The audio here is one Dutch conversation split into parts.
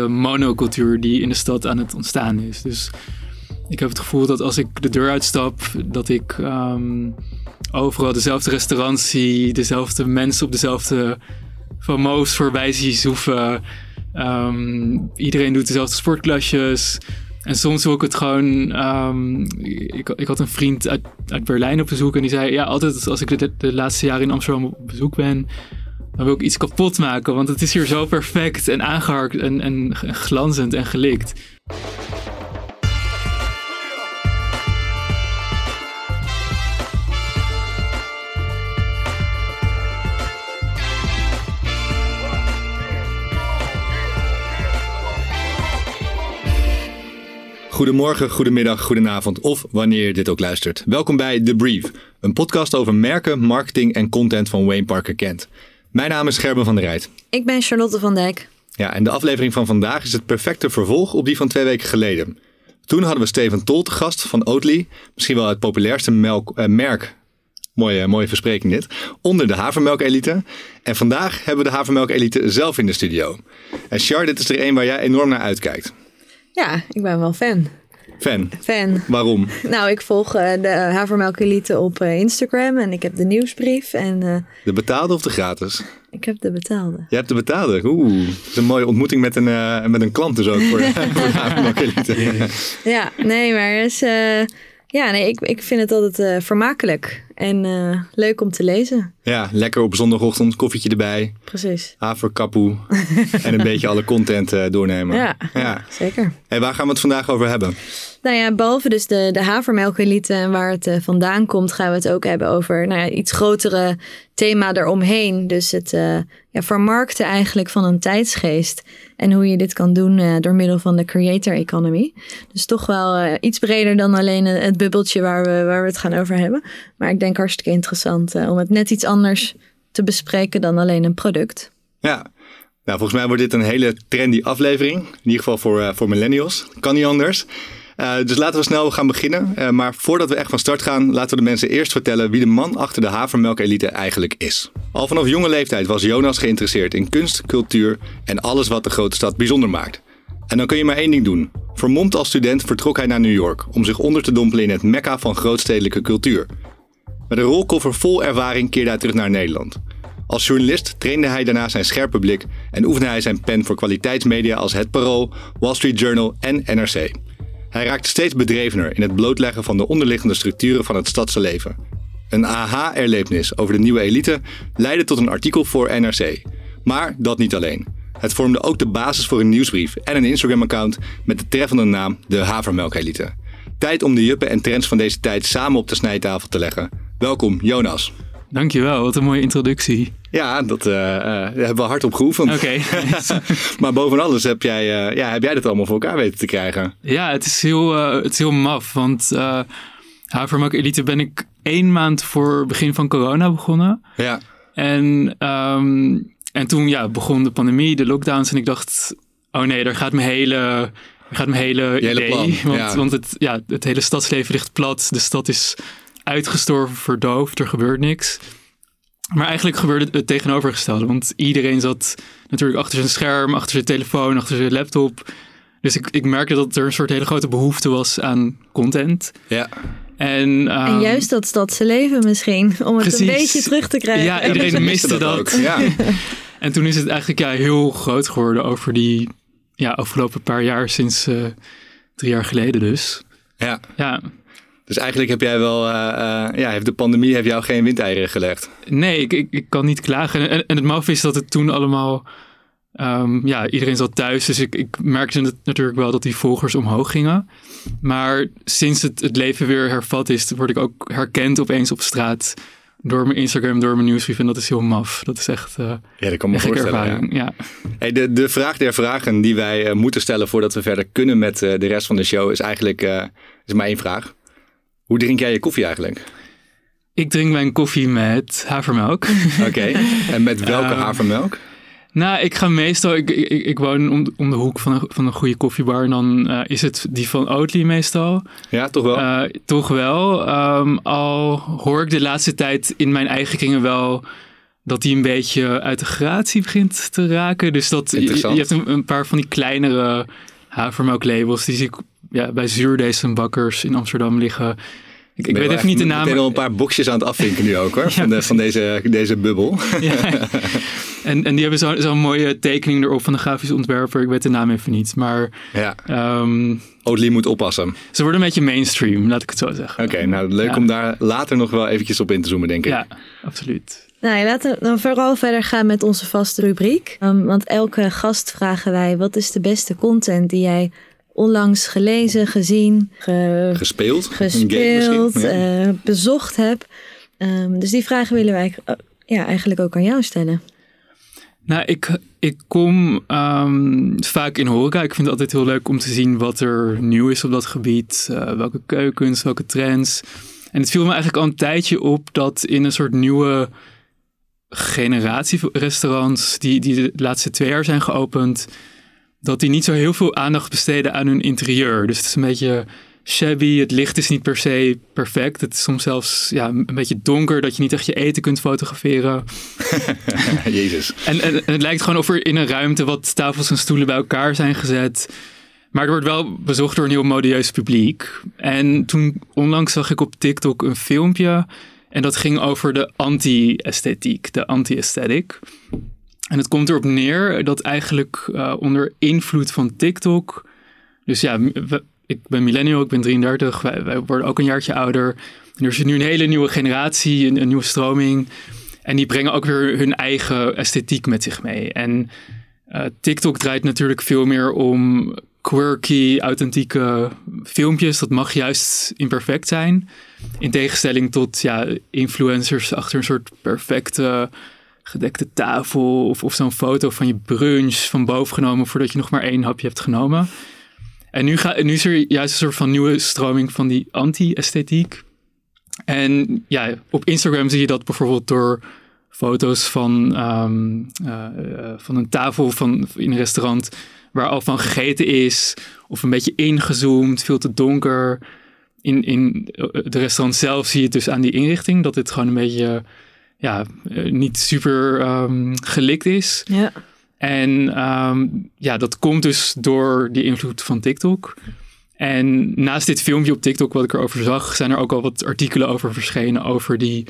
de monocultuur die in de stad aan het ontstaan is. Dus ik heb het gevoel dat als ik de deur uitstap, dat ik ehm, overal dezelfde restaurants zie, dezelfde mensen op dezelfde FOMO's voorbij zie zoeven. Ehm, iedereen doet dezelfde sportklasjes. En soms wil ik het gewoon. ehm, ik, ik had een vriend uit, uit Berlijn op bezoek en die zei: Ja, altijd als ik de, de laatste jaren in Amsterdam op bezoek ben, dan wil ik iets kapot maken. Want het is hier zo perfect en aangeharkt en, en glanzend en gelikt. Goedemorgen, goedemiddag, goedenavond of wanneer je dit ook luistert. Welkom bij The Brief, een podcast over merken, marketing en content van Wayne Parker Kent. Mijn naam is Gerben van der Rijt. Ik ben Charlotte van Dijk. Ja, en de aflevering van vandaag is het perfecte vervolg op die van twee weken geleden. Toen hadden we Steven Tol te gast van Oatly, misschien wel het populairste melk, eh, merk, mooie, mooie verspreking dit, onder de havermelkelite. En vandaag hebben we de havermelkelite zelf in de studio. En Char, dit is er een waar jij enorm naar uitkijkt. Ja, ik ben wel fan. Fan, Fan. waarom? Nou, ik volg eh, de op eh, Instagram en ik heb de nieuwsbrief en eh, De betaalde of de gratis? ik heb de betaalde. Je hebt de betaalde. Oeh, dat is een mooie ontmoeting met een, met een klant dus ook voor, voor. Ja, nee, maar het is, eh, ja, nee, ik, ik vind het altijd eh, vermakelijk en eh, leuk om te lezen. Ja, lekker op zondagochtend, koffietje erbij, Precies. haverkapoe en een beetje alle content eh, doornemen. Ja, ja. zeker. En waar gaan we het vandaag over hebben? Nou ja, behalve dus de, de havermelkelite en waar het eh, vandaan komt, gaan we het ook hebben over nou ja, iets grotere thema eromheen. Dus het eh, ja, vermarkten eigenlijk van een tijdsgeest. En hoe je dit kan doen eh, door middel van de creator economy. Dus toch wel iets breder dan alleen het bubbeltje waar we, waar we het gaan over hebben. Maar ik denk hartstikke interessant om het net iets anders te bespreken dan alleen een product. Ja, nou, volgens mij wordt dit een hele trendy aflevering. In ieder geval voor, voor millennials. Kan niet anders. Eh, dus laten we snel gaan beginnen. Eh, maar voordat we echt van start gaan, laten we de mensen eerst vertellen wie de man achter de havermelkelite eigenlijk is. Al vanaf jonge leeftijd was Jonas geïnteresseerd in kunst, cultuur en alles wat de grote stad bijzonder maakt. En dan kun je maar één ding doen. Vermomd als student vertrok hij naar New York om zich onder te dompelen in het mekka van grootstedelijke cultuur. Met een rolkoffer vol ervaring keerde hij terug naar Nederland. Als journalist trainde hij daarna zijn scherpe blik en oefende hij zijn pen voor kwaliteitsmedia als Het Parool, Wall Street Journal en NRC. Hij raakte steeds bedrevener in het blootleggen van de onderliggende structuren van het stadse leven. Een aha-erlevenis over de nieuwe elite leidde tot een artikel voor NRC. Maar dat niet alleen. Het vormde ook de basis voor een nieuwsbrief en een Instagram-account met de treffende naam De Havermelkelite. Tijd om de juppen en trends van deze tijd samen op de snijtafel te leggen. Welkom, Jonas. Dankjewel, wat een mooie introductie. Ja, dat eh, daar hebben we hard op geoefend. Oké. Maar boven alles heb jij, eh, ja, heb jij dit allemaal voor elkaar weten te krijgen. Ja, het is heel, het is heel maf. Want eh Havermelk Elite ben ik één maand voor begin van corona begonnen. Ja, En, ehm, en toen ja, begon de pandemie, de lockdowns. En ik dacht, oh nee, daar gaat mijn hele, gaat mijn hele, idee. plan, want ja. want het, ja, het hele stadsleven ligt plat. De stad is uitgestorven, verdoofd. Er gebeurt niks. Maar eigenlijk gebeurde het tegenovergestelde. Want iedereen zat natuurlijk achter zijn scherm, achter zijn telefoon, achter zijn laptop. Dus ik, ik merkte dat er een soort hele grote behoefte was aan content. ja. En, En ehm, juist dat stadse leven misschien, om het precies. een beetje terug te krijgen. Ja, iedereen miste dat. ook. Ja. En toen is het eigenlijk ja, heel groot geworden over die ja, afgelopen paar jaar, sinds eh, drie jaar geleden dus. ja. Ja, Dus eigenlijk heb jij wel, eh, eh, ja, heeft de pandemie heeft jou geen windeieren gelegd. nee, ik, ik, ik kan niet klagen. En, en het maf is dat het toen allemaal, ehm, ja, iedereen zat thuis. Dus ik, ik merkte natuurlijk wel dat die volgers omhoog gingen. Maar sinds het, het leven weer hervat is, word ik ook herkend opeens op straat. Door mijn Instagram, door mijn nieuwsbrief. En dat is heel maf. Dat is echt uh, Ja, dat kan me voorstellen. ja. Hey, de, de vraag der vragen die wij eh, moeten stellen voordat we verder kunnen met eh, de rest van de show is eigenlijk eh, is maar één vraag. Hoe drink jij je koffie eigenlijk? Ik drink mijn koffie met havermelk. Oké. En met welke Ehm, havermelk? Nou, ik ga meestal, ik, ik, ik woon om, om de hoek van een, van een goede koffiebar. En dan eh, is het die van Oatly meestal. Ja, toch wel? Eh, toch wel. Ehm, al hoor ik de laatste tijd in mijn eigen kringen wel dat die een beetje uit de gratie begint te raken. Dus dat je, je hebt een, een paar van die kleinere havermelklabels. Die zie ik ja, bij zuurdezenbakkers in Amsterdam liggen. Ik, ik weet even niet de naam. Ik ben al een paar boxjes aan het afvinken nu ook hoor. van, de, van deze, deze bubbel. Ja. En, en die hebben zo- zo'n mooie tekening erop van de grafisch ontwerper. Ik weet de naam even niet. Maar Ja, ehm, Oatly moet oppassen. ze worden een beetje mainstream, laat ik het zo zeggen. Oké, nou leuk Ja. om daar later nog wel eventjes op in te zoomen denk ik. Ja, absoluut. Nou, laten we dan vooral verder gaan met onze vaste rubriek. Um, want elke gast vragen wij: wat is de beste content die jij onlangs gelezen, gezien, ge- Gespeeld. Een game gespeeld. Ja. eh, bezocht hebt? Um, dus die vragen willen wij eh, ja, eigenlijk ook aan jou stellen. Nou, ik, ik kom ehm, vaak in horeca. Ik vind het altijd heel leuk om te zien wat er nieuw is op dat gebied. Eh, welke keukens, welke trends. En het viel me eigenlijk al een tijdje op dat in een soort nieuwe generatie restaurants... die, die de laatste twee jaar zijn geopend... dat die niet zo heel veel aandacht besteden aan hun interieur. Dus het is een beetje shabby. Het licht is niet per se perfect. Het is soms zelfs ja, een beetje donker... dat je niet echt je eten kunt fotograferen. Jezus. En, en, en het lijkt gewoon of er in een ruimte wat tafels en stoelen bij elkaar zijn gezet. Maar er wordt wel bezocht door een heel modieus publiek. En toen onlangs zag ik op TikTok een filmpje. En dat ging over de anti-esthetiek, de anti-aesthetic. En het komt erop neer dat eigenlijk eh, onder invloed van TikTok. Dus ja, ik ben millennial, ik ben 33, wij, worden ook een jaartje ouder. En er is nu een hele nieuwe generatie, een, een nieuwe stroming. En die brengen ook weer hun eigen esthetiek met zich mee. En eh, TikTok draait natuurlijk veel meer om quirky, authentieke filmpjes. Dat mag juist imperfect zijn. In tegenstelling tot ja, influencers achter een soort perfecte gedekte tafel. Of, of zo'n foto van je brunch van boven genomen voordat je nog maar één hapje hebt genomen. En nu, ga, nu is er juist een soort van nieuwe stroming van die anti-esthetiek. En ja, op Instagram zie je dat bijvoorbeeld door foto's van, ehm, eh, eh, van een tafel van, in een restaurant waar al van gegeten is. Of een beetje ingezoomd, veel te donker. In, in de restaurant zelf zie je het dus aan die inrichting dat het gewoon een beetje ja, eh, niet super ehm, gelikt is. Ja. En ehm, ja, dat komt dus door die invloed van TikTok. En naast dit filmpje op TikTok wat ik erover zag, zijn er ook al wat artikelen over verschenen over die,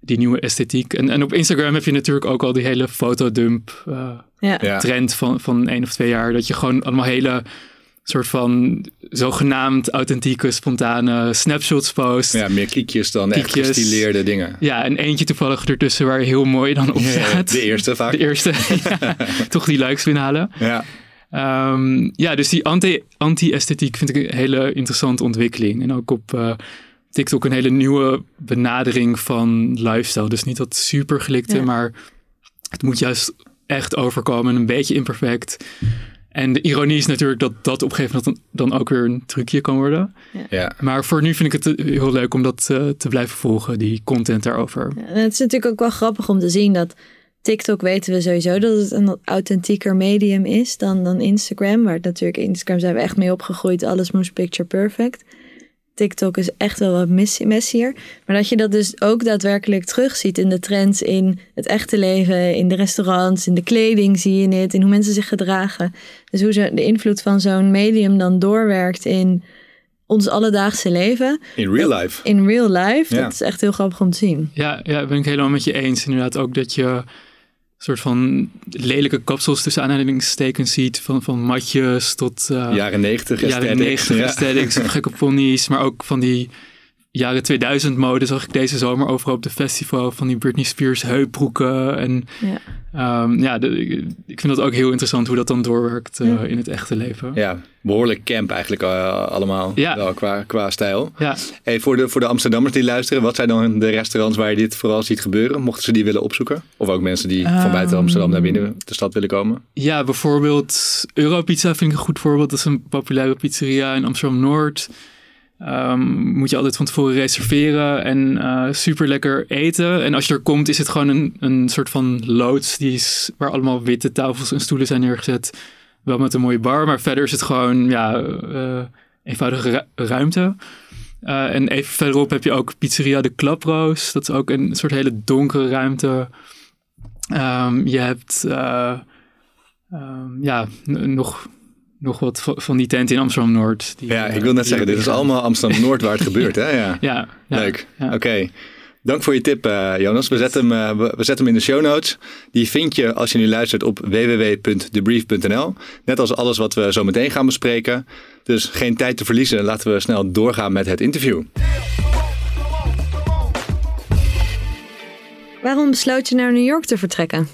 die nieuwe esthetiek. En, en op Instagram heb je natuurlijk ook al die hele fotodump eh, Ja. Ja. trend van, van één of twee jaar. Dat je gewoon allemaal hele soort van zogenaamd authentieke, spontane snapshots post. Ja, meer kiekjes dan echt Kiekjes. gestileerde dingen. Ja, en eentje toevallig ertussen waar je heel mooi dan op Ja, staat. de eerste vaak. De eerste, ja, toch die likes binnenhalen. Ja. Ehm, ja, dus die anti- anti-esthetiek vind ik een hele interessante ontwikkeling. En ook op eh, TikTok een hele nieuwe benadering van lifestyle. Dus niet dat super gelikte, Ja. maar het moet juist echt overkomen. Een beetje imperfect. En de ironie is natuurlijk dat dat op een gegeven moment dan ook weer een trucje kan worden. Ja. Maar voor nu vind ik het heel leuk om dat eh, te blijven volgen, die content daarover. Ja, en het is natuurlijk ook wel grappig om te zien dat TikTok weten we sowieso dat het een authentieker medium is dan, dan Instagram. Waar natuurlijk Instagram zijn we echt mee opgegroeid. Alles moest picture perfect. TikTok is echt wel wat messi- messier. Maar dat je dat dus ook daadwerkelijk terugziet in de trends in het echte leven, in de restaurants, in de kleding zie je het, in hoe mensen zich gedragen. Dus hoe ze, de invloed van zo'n medium dan doorwerkt in ons alledaagse leven, In real life. in real life. Ja. Dat is echt heel grappig om te zien. Ja, ja, ben ik helemaal met je eens. Inderdaad ook dat je soort van lelijke kapsels tussen aanhalingstekens ziet. Van, van matjes tot uh, jaren 90 jaren 90 aesthetics, gekke ponies. Maar ook van die jaren 2000 mode zag ik deze zomer overal op de festival. Van die Britney Spears heupbroeken. En ja, um, ja de, ik vind dat ook heel interessant hoe dat dan doorwerkt uh, Ja. in het echte leven. Ja, behoorlijk camp eigenlijk uh, allemaal Ja. wel qua, qua stijl. Ja. Hey, voor, de, voor de Amsterdammers die luisteren, wat zijn dan de restaurants waar je dit vooral ziet gebeuren? Mochten ze die willen opzoeken? Of ook mensen die van buiten Ehm, Amsterdam naar binnen de stad willen komen? Ja, bijvoorbeeld Europizza vind ik een goed voorbeeld. Dat is een populaire pizzeria in Amsterdam-Noord. Um, moet je altijd van tevoren reserveren en uh, super lekker eten. En als je er komt, is het gewoon een, een soort van loods die is, waar allemaal witte tafels en stoelen zijn neergezet. Wel met een mooie bar, maar verder is het gewoon ja, uh, eenvoudige ru ruimte. Uh, en even verderop heb je ook Pizzeria de Klaproos. Dat is ook een soort hele donkere ruimte. Ehm, je hebt uh, ja, nog, nog wat van die tent in Amsterdam-Noord. Ja, ik wil net zeggen, dit is allemaal Amsterdam-Noord waar het gebeurt, hè? Ja, ja, leuk. Oké. Dank voor je tip, uh, Jonas. We zetten, hem, uh, we zetten hem in de show notes. Die vind je als je nu luistert op www.debrief.nl. Net als alles wat we zo meteen gaan bespreken. Dus geen tijd te verliezen. Laten we snel doorgaan met het interview. Waarom besloot je naar New York te vertrekken?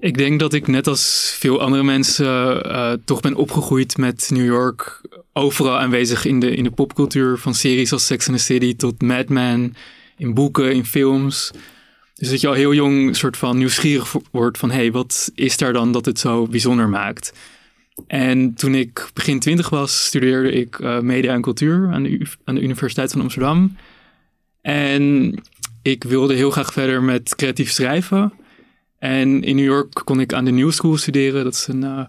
Ik denk dat ik net als veel andere mensen uh, toch ben opgegroeid met New York overal aanwezig in de, in de popcultuur. Van series als Sex and the City tot Mad Men, in boeken, in films. Dus dat je al heel jong soort van nieuwsgierig wordt van... hé, hey, wat is daar dan dat het zo bijzonder maakt? En toen ik begin twintig was, studeerde ik uh, media en cultuur aan aan de Universiteit van Amsterdam. En ik wilde heel graag verder met creatief schrijven. En in New York kon ik aan de New School studeren. Dat is een, uh,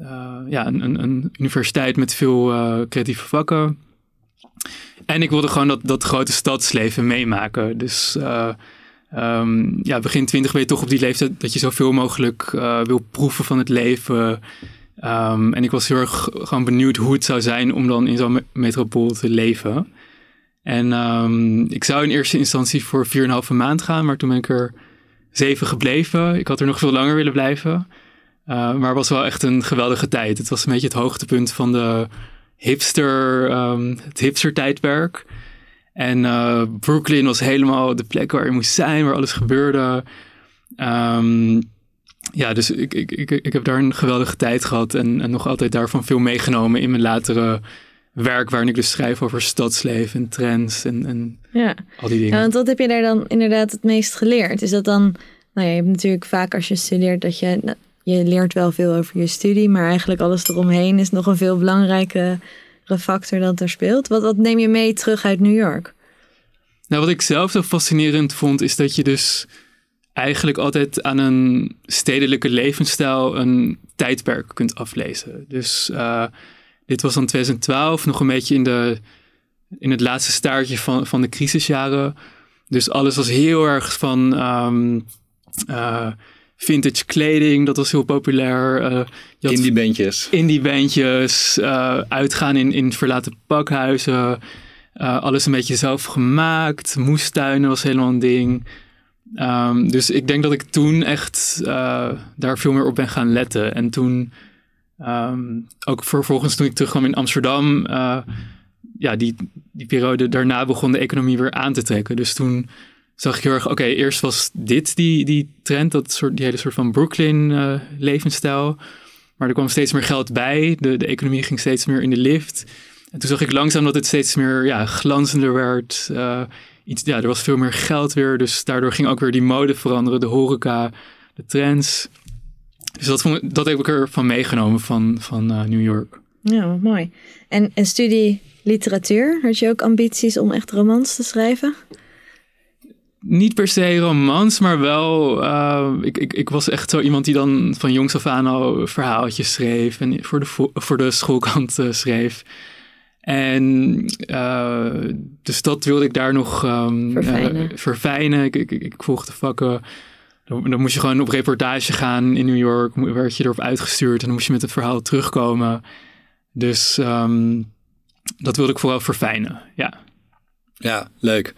uh, ja, een, universiteit met veel uh, creatieve vakken. En ik wilde gewoon dat, dat grote stadsleven meemaken. Dus um, ja, begin twintig ben je toch op die leeftijd dat je zoveel mogelijk wil proeven van het leven. Um, en ik was heel erg gewoon benieuwd hoe het zou zijn om dan in zo'n metropool te leven. En um, ik zou in eerste instantie voor 4,5 maand gaan, maar toen ben ik er zeven gebleven. Ik had er nog veel langer willen blijven. Uh, maar het was wel echt een geweldige tijd. Het was een beetje het hoogtepunt van de hipster, um, het hipster tijdperk. En uh, Brooklyn was helemaal de plek waar je moest zijn, waar alles gebeurde. Um, ja, dus ik, ik, ik, ik heb daar een geweldige tijd gehad en nog altijd daarvan veel meegenomen in mijn latere werk waarin ik dus schrijf over stadsleven en trends en, en ja. al die dingen. Ja, want wat heb je daar dan inderdaad het meest geleerd? Is dat dan, nou ja, je hebt natuurlijk vaak als je studeert dat je, nou, je leert wel veel over je studie, maar eigenlijk alles eromheen is nog een veel belangrijkere factor dat er speelt. Wat, wat neem je mee terug uit New York? Nou, wat ik zelf zo fascinerend vond, is dat je dus eigenlijk altijd aan een stedelijke levensstijl een tijdperk kunt aflezen. Dus uh, dit was dan 2012, nog een beetje in, de, in het laatste staartje van, van de crisisjaren. Dus alles was heel erg van um, uh, vintage kleding, dat was heel populair. Uh, indie bandjes. Indie bandjes, uh, uitgaan in, in verlaten pakhuizen. alles een beetje zelf gemaakt. Moestuinen was helemaal een ding. Um, dus ik denk dat ik toen echt daar veel meer op ben gaan letten. En toen Um, ook vervolgens toen ik terugkwam in Amsterdam, uh, ja, die, die periode daarna begon de economie weer aan te trekken. Dus toen zag ik heel erg, oké, eerst was dit die, die trend, dat soort, die hele soort van Brooklyn uh, levensstijl. Maar er kwam steeds meer geld bij, de, de economie ging steeds meer in de lift. En toen zag ik langzaam dat het steeds meer ja, glanzender werd. Uh, iets, ja, er was veel meer geld weer, dus daardoor ging ook weer die mode veranderen, de horeca, de trends. Dus dat, dat heb ik ervan meegenomen van, van uh, New York. Ja, mooi. En een studie literatuur, had je ook ambities om echt romans te schrijven? Niet per se romans, maar wel. Uh, ik, ik, ik was echt zo iemand die dan van jongs af aan al verhaaltjes schreef en voor de, voor de schoolkant uh, schreef. En uh, dus dat wilde ik daar nog um, verfijnen. verfijnen. Ik, ik, ik volgde vakken dan, moest je gewoon op reportage gaan in New York, werd je erop uitgestuurd en dan moest je met het verhaal terugkomen. Dus um, dat wilde ik vooral verfijnen, ja. Ja, leuk.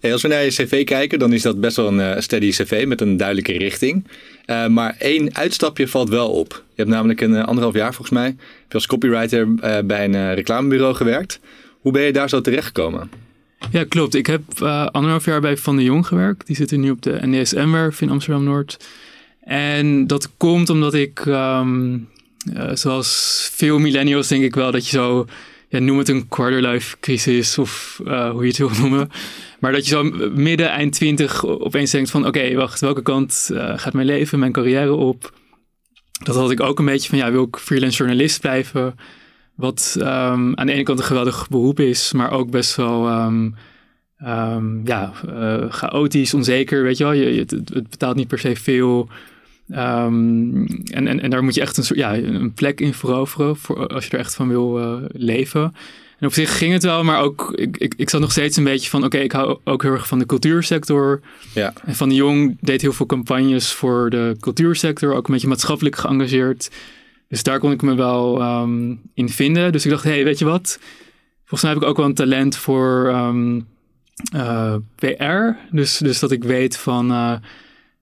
Ja. als we naar je cv kijken, dan is dat best wel een uh, steady cv met een duidelijke richting. Uh, maar één uitstapje valt wel op. Je hebt namelijk een uh, anderhalf jaar volgens mij als copywriter bij een reclamebureau gewerkt. Hoe ben je daar zo terechtgekomen? Ja, klopt. Ik heb uh, anderhalf jaar bij Van de Jong gewerkt. Die zitten nu op de NDSM-werf in Amsterdam-Noord. En dat komt omdat ik, um, uh, zoals veel millennials denk ik wel, dat je zo, ja, noem het een quarterlife crisis of uh, hoe je het wil noemen. Maar dat je zo midden, eind twintig opeens denkt van, oké, wacht, welke kant gaat mijn leven, mijn carrière op? Dat had ik ook een beetje van, ja, wil ik freelance journalist blijven? Wat um, aan de ene kant een geweldig beroep is, maar ook best wel um, um, ja, uh, chaotisch, onzeker. Weet je wel, je, het, het, betaalt niet per se veel. en, en, en daar moet je echt een, soort, ja, een plek in veroveren voor, als je er echt van wil uh, leven. En op zich ging het wel, maar ook, ik, ik, ik zat nog steeds een beetje van, oké, ik hou ook heel erg van de cultuursector. Ja. En Van de Jong deed heel veel campagnes voor de cultuursector, ook een beetje maatschappelijk geëngageerd. Dus daar kon ik me wel ehm, in vinden. Dus ik dacht, hé, hey, weet je wat? Volgens mij heb ik ook wel een talent voor ehm, eh, PR. Dus, dus dat ik weet van eh,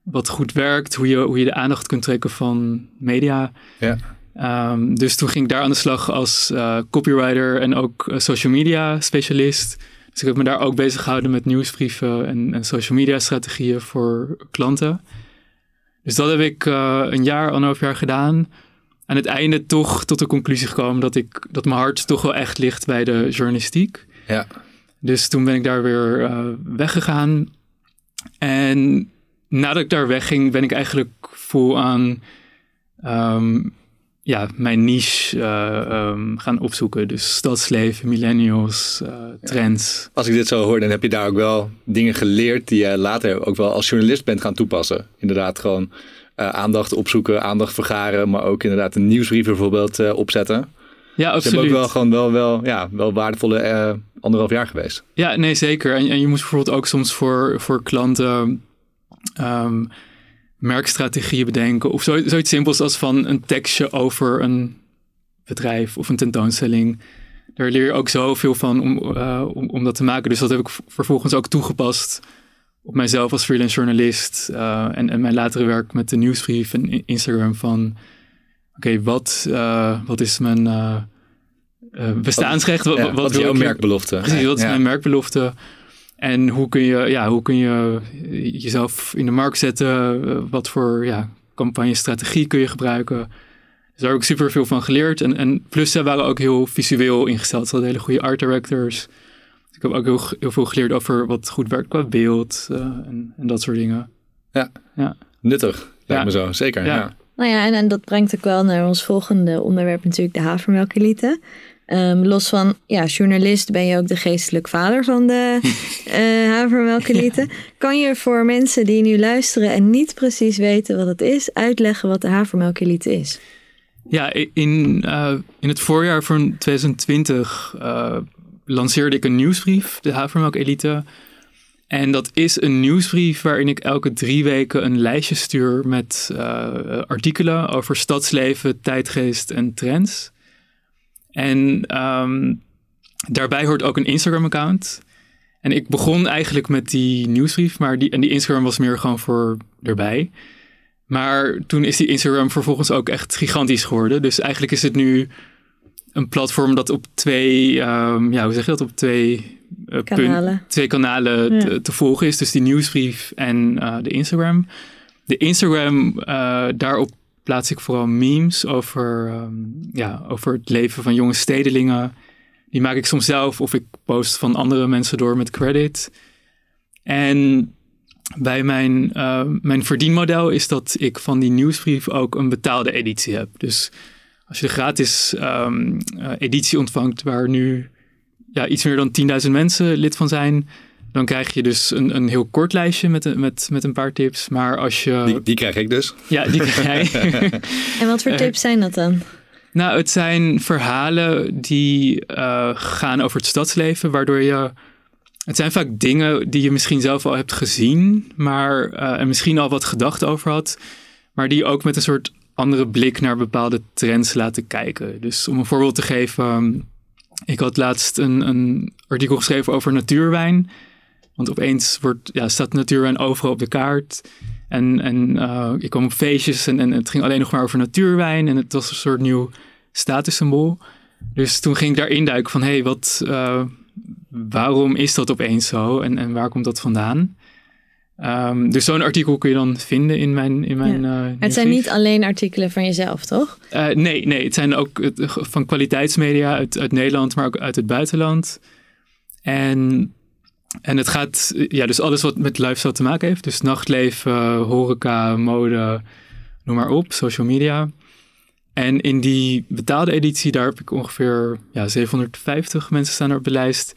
wat goed werkt, hoe je, hoe je de aandacht kunt trekken van media. Ja. Ehm, dus toen ging ik daar aan de slag als eh, copywriter en ook social media specialist. Dus ik heb me daar ook bezig gehouden met nieuwsbrieven en, en social media strategieën voor klanten. Dus dat heb ik een jaar, anderhalf jaar gedaan. Aan het einde toch tot de conclusie gekomen dat, ik, dat mijn hart toch wel echt ligt bij de journalistiek. Ja. Dus toen ben ik daar weer eh, weggegaan. En nadat ik daar wegging, ben ik eigenlijk vol aan ehm, ja, mijn niche eh, ehm, gaan opzoeken. Dus stadsleven, millennials, eh, trends. Als ik dit zo hoor, dan heb je daar ook wel dingen geleerd die je later ook wel als journalist bent gaan toepassen. Inderdaad, gewoon eh, aandacht opzoeken, aandacht vergaren, maar ook inderdaad een nieuwsbrief bijvoorbeeld eh, opzetten. Ja, Ze hebben absoluut. ook wel gewoon wel, wel, ja, wel waardevolle eh, anderhalf jaar geweest. Ja, nee, zeker. En, en je moest bijvoorbeeld ook soms voor, voor klanten ehm, merkstrategieën bedenken. Of zo, zoiets simpels als van een tekstje over een bedrijf of een tentoonstelling. Daar leer je ook zoveel van om, om, om dat te maken. Dus dat heb ik vervolgens ook toegepast op mijzelf als freelance journalist. eh, en, en mijn latere werk met de nieuwsbrief en Instagram van... Oké, wat, eh, wat is mijn eh, bestaansrecht? Wat, Ja, wat, wat is jouw merkbelofte? Precies, wat is Ja. mijn merkbelofte? En hoe kun je, ja, hoe kun je jezelf in de markt zetten? Wat voor ja, campagnestrategie kun je gebruiken? Dus daar heb ik super veel van geleerd. En, en plus, zij waren ook heel visueel ingesteld. Ze hadden hele goede art directors. Ik heb ook heel, heel veel geleerd over wat goed werkt qua beeld eh, en, en dat soort dingen. Nuttig, lijkt Ja. me zo. Zeker, Ja. ja. Nou ja, en, en dat brengt ook wel naar ons volgende onderwerp natuurlijk, de havermelkelite. Ehm, los van, ja, journalist ben je ook de geestelijk vader van de eh havermelkelite. Kan je voor mensen die nu luisteren en niet precies weten wat het is, uitleggen wat de havermelkelite is? Ja, in, eh, in het voorjaar van 2020 eh, lanceerde ik een nieuwsbrief, de Havermelk Elite. En dat is een nieuwsbrief waarin ik elke drie weken een lijstje stuur met eh, artikelen over stadsleven, tijdgeest en trends. En ehm, daarbij hoort ook een Instagram-account. En ik begon eigenlijk met die nieuwsbrief, maar die, en die Instagram was meer gewoon voor erbij. Maar toen is die Instagram vervolgens ook echt gigantisch geworden. Dus eigenlijk is het nu een platform dat op twee, ehm, ja, hoe zeg je dat? Op twee eh, punt- Kanalen. twee kanalen Ja. te, te volgen is. Dus die nieuwsbrief en eh, de Instagram. De Instagram, eh, daarop plaats ik vooral memes over, ehm, ja, over het leven van jonge stedelingen. Die maak ik soms zelf of ik post van andere mensen door met credit. En bij mijn, mijn verdienmodel is dat ik van die nieuwsbrief ook een betaalde editie heb. Dus als je de gratis ehm, eh, editie ontvangt, waar nu ja, iets meer dan 10.000 mensen lid van zijn, dan krijg je dus een, een heel kort lijstje met, een- met, met een paar tips. Maar als je. Die, die krijg ik dus. Ja, die krijg jij. En wat voor Eh, tips zijn dat dan? Nou, het zijn verhalen die eh, gaan over het stadsleven, waardoor je. Het zijn vaak dingen die je misschien zelf al hebt gezien, maar eh, en misschien al wat gedacht over had, maar die ook met een soort andere blik naar bepaalde trends laten kijken. Dus om een voorbeeld te geven, ik had laatst een, een artikel geschreven over natuurwijn. Want opeens wordt, ja, staat natuurwijn overal op de kaart. En, en eh, ik kwam op feestjes en, en het ging alleen nog maar over natuurwijn. En het was een soort nieuw statussymbool. Dus toen ging ik daar induiken van, hé, hey, wat, eh, waarom is dat opeens zo? En, en waar komt dat vandaan? Ehm, dus zo'n artikel kun je dan vinden in mijn, in mijn eh, Het zijn niet alleen artikelen van jezelf, toch? Eh, nee, nee, het zijn ook het- van kwaliteitsmedia uit, uit Nederland, maar ook uit het buitenland. En, en het gaat, ja, dus alles wat met lifestyle te maken heeft. Dus nachtleven, horeca, mode, noem maar op, social media. En in die betaalde editie, daar heb ik ongeveer ja, 750 mensen staan er op de lijst.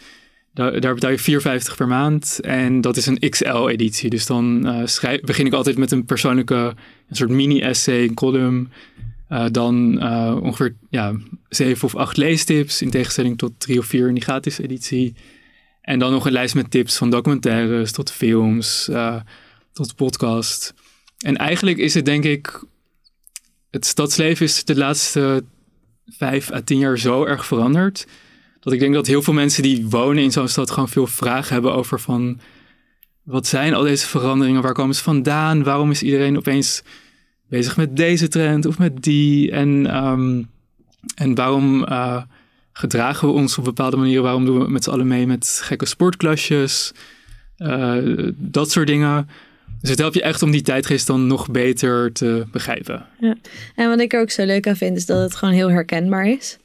Daar, betaal je 4,50 per maand. En dat is een XL-editie. Dus dan eh, begin ik altijd met een persoonlijke, een soort mini-essay, een column. Eh, dan eh, ongeveer ja, zeven of acht leestips, in tegenstelling tot drie of vier in die gratis editie. En dan nog een lijst met tips van documentaires tot films, tot podcast. En eigenlijk is het denk ik, het stadsleven is de laatste vijf à tien jaar zo erg veranderd. Ik denk dat heel veel mensen die wonen in zo'n stad gewoon veel vragen hebben over van... Wat zijn al deze veranderingen? Waar komen ze vandaan? Waarom is iedereen opeens bezig met deze trend of met die? En, um, en waarom uh, gedragen we ons op bepaalde manieren? Waarom doen we met z'n allen mee met gekke sportklasjes? Uh, dat soort dingen. Dus het helpt je echt om die tijdgeest dan nog beter te begrijpen. Ja. En wat ik er ook zo leuk aan vind, is dat het gewoon heel herkenbaar is.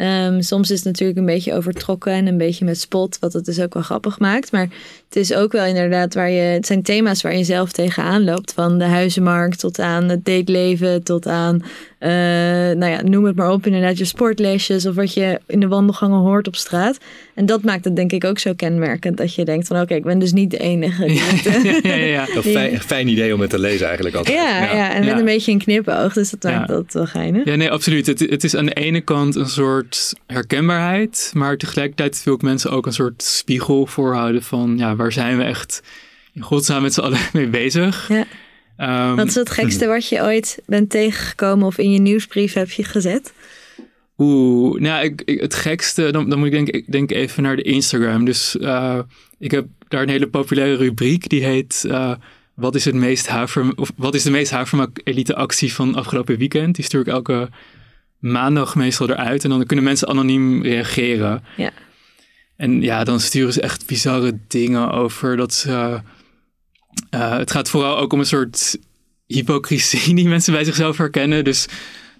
Um, soms is het natuurlijk een beetje overtrokken en een beetje met spot, wat het dus ook wel grappig maakt. Maar het is ook wel inderdaad waar je, het zijn thema's waar je zelf tegenaan loopt. Van de huizenmarkt tot aan het dateleven, tot aan uh, nou ja, noem het maar op, inderdaad je sportlesjes of wat je in de wandelgangen hoort op straat. En dat maakt het denk ik ook zo kenmerkend dat je denkt van oké, ik ben dus niet de enige. Die het, ja, ja, ja. Een fijn, fijn, idee om het te lezen eigenlijk altijd. Ja, ja. en met een beetje een knipoog, dus dat maakt dat wel geinig. Ja, nee, absoluut. Het, het is aan de ene kant een soort herkenbaarheid, maar tegelijkertijd wil ik mensen ook een soort spiegel voorhouden van ja, waar zijn we echt in godsnaam met z'n allen mee bezig. Ja. Um, wat is het gekste wat je ooit bent tegengekomen of in je nieuwsbrief heb je gezet? Oeh, nou, ik, het gekste, dan, dan moet ik denk, ik denk even naar de Instagram. Dus uh, ik heb daar een hele populaire rubriek die heet uh, wat, is het meest haver, of wat is de meest havermak elite actie van afgelopen weekend? Die stuur ik elke maandag meestal eruit en dan kunnen mensen anoniem reageren. Ja. En ja, dan sturen ze echt bizarre dingen over dat ze uh, het gaat vooral ook om een soort hypocrisie die mensen bij zichzelf herkennen. Dus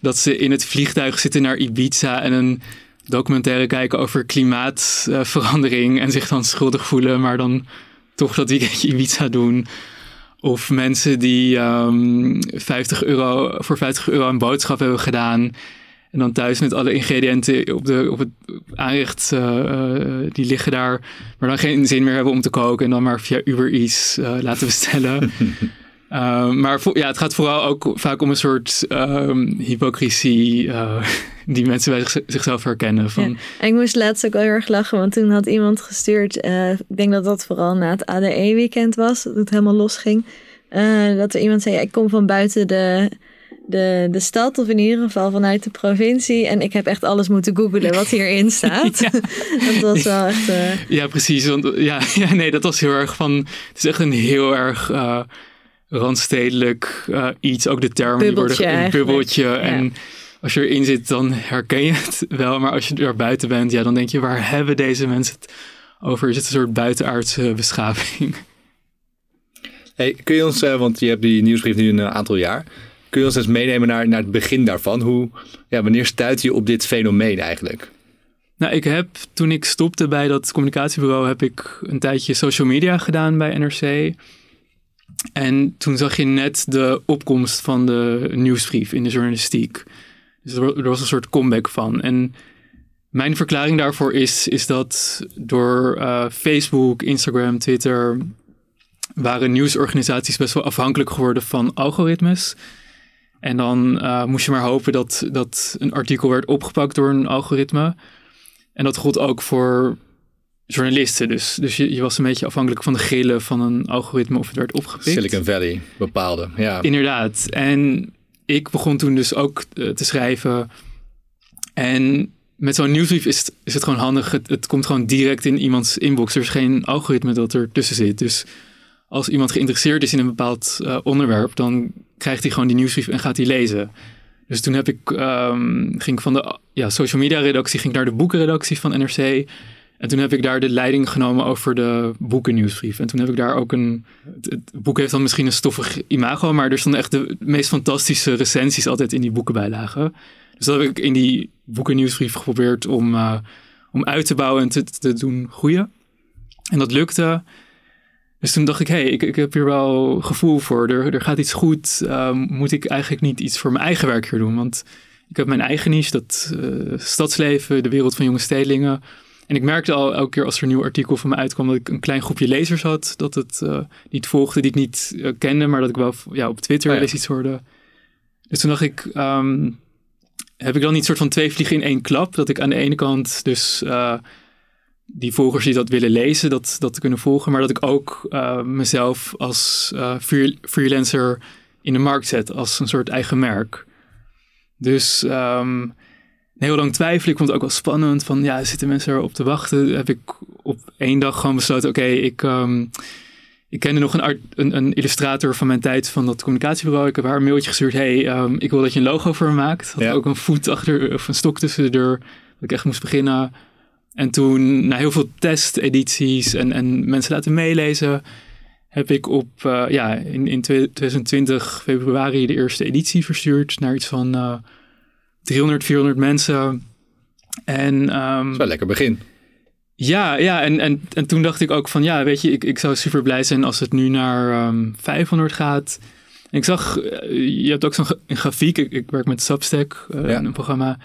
dat ze in het vliegtuig zitten naar Ibiza en een documentaire kijken over klimaatverandering en zich dan schuldig voelen, maar dan toch dat weekendje Ibiza doen. Of mensen die um, ehm, 50 euro, voor 50 euro een boodschap hebben gedaan. En dan thuis met alle ingrediënten op, de, op het aanrecht, uh, die liggen daar. Maar dan geen zin meer hebben om te koken. En dan maar via Uber Eats uh, laten bestellen. uh, maar ja, het gaat vooral ook vaak om een soort um, hypocrisie die mensen bij zichzelf herkennen. Van... Ja. ik moest laatst ook wel heel erg lachen, want toen had iemand gestuurd. ik denk dat dat vooral na het ADE-weekend was, dat het helemaal losging. dat er iemand zei, ja, ik kom van buiten de de, de stad, of in ieder geval vanuit de provincie. En ik heb echt alles moeten googelen wat hierin staat. dat was wel echt. Uh... Ja, precies. Want ja, ja, nee, dat was heel erg van. Het is echt een heel erg uh, randstedelijk uh, iets. Ook de termen bubbeltje, die worden een bubbeltje. Ja. En als je erin zit, dan herken je het wel. Maar als je er buiten bent, ja, dan denk je, waar hebben deze mensen het over? Is het een soort buitenaardse beschaving? Hey, kun je ons, want je hebt die nieuwsbrief nu een aantal jaar. Kun je ons eens meenemen naar, naar het begin daarvan? Hoe, ja, wanneer stuit je op dit fenomeen eigenlijk? Nou, ik heb toen ik stopte bij dat communicatiebureau, heb ik een tijdje social media gedaan bij NRC. En toen zag je net de opkomst van de nieuwsbrief in de journalistiek. Dus er was een soort comeback van. En mijn verklaring daarvoor is, is dat door uh, Facebook, Instagram, Twitter waren nieuwsorganisaties best wel afhankelijk geworden van algoritmes. En dan uh, moest je maar hopen dat, dat een artikel werd opgepakt door een algoritme. En dat gold ook voor journalisten. Dus, dus je, je, was een beetje afhankelijk van de grillen van een algoritme of het werd opgepikt. Silicon Valley bepaalde, ja. Inderdaad. En ik begon toen dus ook uh, te schrijven. En met zo'n nieuwsbrief is het, is het gewoon handig. Het, het komt gewoon direct in iemands inbox. Er is geen algoritme dat er tussen zit. Dus als iemand geïnteresseerd is in een bepaald uh, onderwerp, dan krijgt hij gewoon die nieuwsbrief en gaat hij lezen. Dus toen heb ik, um, ging ik van de ja, social media redactie ging naar de boekenredactie van NRC. En toen heb ik daar de leiding genomen over de boekennieuwsbrief. En toen heb ik daar ook een. Het, boek heeft dan misschien een stoffig imago, maar er stonden echt de meest fantastische recensies altijd in die boekenbijlagen. Dus dat heb ik in die boekennieuwsbrief geprobeerd om, uh, om uit te bouwen en te, te doen groeien. En dat lukte. Dus toen dacht ik, hé, hey, ik, ik heb hier wel gevoel voor. Er, er gaat iets goed. Um, moet ik eigenlijk niet iets voor mijn eigen werk hier doen? Want ik heb mijn eigen niche, dat uh, stadsleven, de wereld van jonge stedelingen. En ik merkte al elke keer als er een nieuw artikel van me uitkwam... dat ik een klein groepje lezers had dat het uh, niet volgde, die ik niet uh, kende... maar dat ik wel ja, op Twitter oh ja. eens iets hoorde. Dus toen dacht ik, um, heb ik dan niet soort van twee vliegen in één klap? Dat ik aan de ene kant dus uh, die volgers die dat willen lezen, dat, dat te kunnen volgen. Maar dat ik ook uh, mezelf als uh, freelancer in de markt zet. Als een soort eigen merk. Dus um, heel lang twijfel. Ik vond het ook wel spannend. Van ja, zitten mensen erop te wachten? Heb ik op één dag gewoon besloten, oké, okay, ik... Um, ik kende nog een, art, een, een, illustrator van mijn tijd van dat communicatiebureau. Ik heb haar een mailtje gestuurd. Hey, um, ik wil dat je een logo voor me maakt. Had ja. ook een voet achter, of een stok tussen de deur. Dat ik echt moest beginnen. En toen, na heel veel testedities en, en mensen laten meelezen, heb ik op, uh, ja, in, in 2020 februari de eerste editie verstuurd naar iets van uh, 300, 400 mensen. En, um, dat is wel lekker begin. Ja, ja en, en, en toen dacht ik ook van ja, weet je, ik, ik zou super blij zijn als het nu naar um, 500 gaat. En ik zag, je hebt ook zo'n grafiek, ik, ik, werk met Substack, uh, ja. een programma.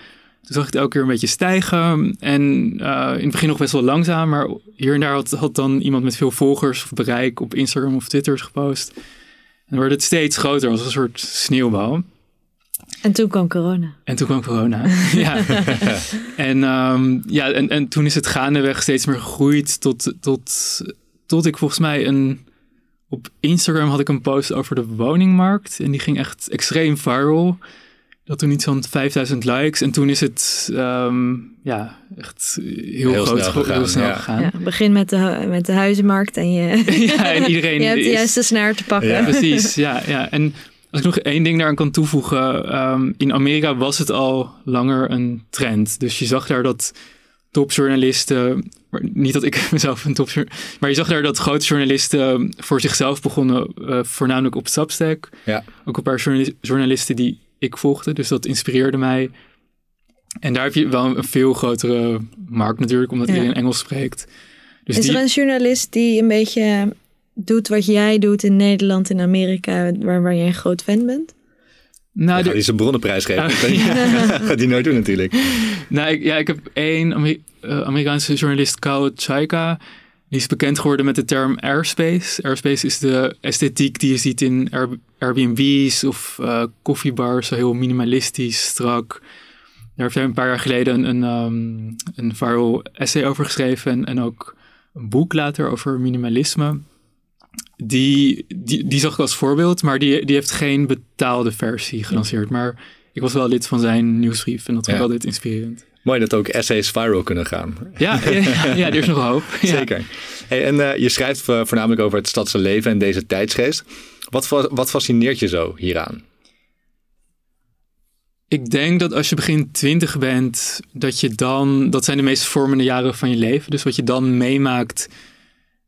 Toen zag ik het elke keer een beetje stijgen. En uh, in het begin nog best wel langzaam, maar hier en daar had, had dan iemand met veel volgers of bereik op Instagram of Twitter gepost. En dan werd het steeds groter, als een soort sneeuwbal. En toen kwam corona. En toen kwam corona, ja. en, um, ja en, en toen is het gaandeweg steeds meer gegroeid tot, tot, tot ik volgens mij een... Op Instagram had ik een post over de woningmarkt. En die ging echt extreem viral. Dat toen iets van 5000 likes. En toen is het um, ja, echt heel, heel groot snel gegaan. Heel snel ja. gegaan. Ja, begin met de, met de huizenmarkt en je, ja, en iedereen je hebt de is- juiste snaar te pakken. Ja. Precies, ja, ja. En als ik nog één ding daaraan kan toevoegen. ehm, in Amerika was het al langer een trend. Dus je zag daar dat topjournalisten... maar Niet dat ik mezelf een topjournalist... Maar je zag daar dat grote journalisten voor zichzelf begonnen. eh, voornamelijk op Substack. Ja. Ook een paar journalis- journalisten die ik volgde. Dus dat inspireerde mij. En daar heb je wel een veel grotere markt natuurlijk. Omdat Ja. iedereen Engels spreekt. Dus is die, er een journalist die een beetje doet wat jij doet in Nederland en Amerika, waar, waar jij een groot fan bent? nou, Ja, de- die is een bronnenprijs geven. Dat gaat die nooit doen natuurlijk. Nou, ik, ja, ik heb één Amer- eh, Amerikaanse journalist, Kyle Chaika. Die is bekend geworden met de term airspace. Airspace is de esthetiek die je ziet in Air- Airbnb's of eh, koffiebars. Zo heel minimalistisch, strak. Daar heeft hij een paar jaar geleden een, een, ehm, een viral essay over geschreven. En, en ook een boek later over minimalisme. Die, die, die zag ik als voorbeeld, maar die, die heeft geen betaalde versie gelanceerd. Maar ik was wel lid van zijn nieuwsbrief en dat vond ik Ja. altijd inspirerend. Mooi dat ook essays viral kunnen gaan. Ja, ja, er is nog hoop. Ja. Zeker. Hey, en eh, je schrijft eh, voornamelijk over het stadse leven en deze tijdsgeest. Wat, wat fascineert je zo hieraan? Ik denk dat als je begin twintig bent, dat je dan, dat zijn de meest vormende jaren van je leven. Dus wat je dan meemaakt,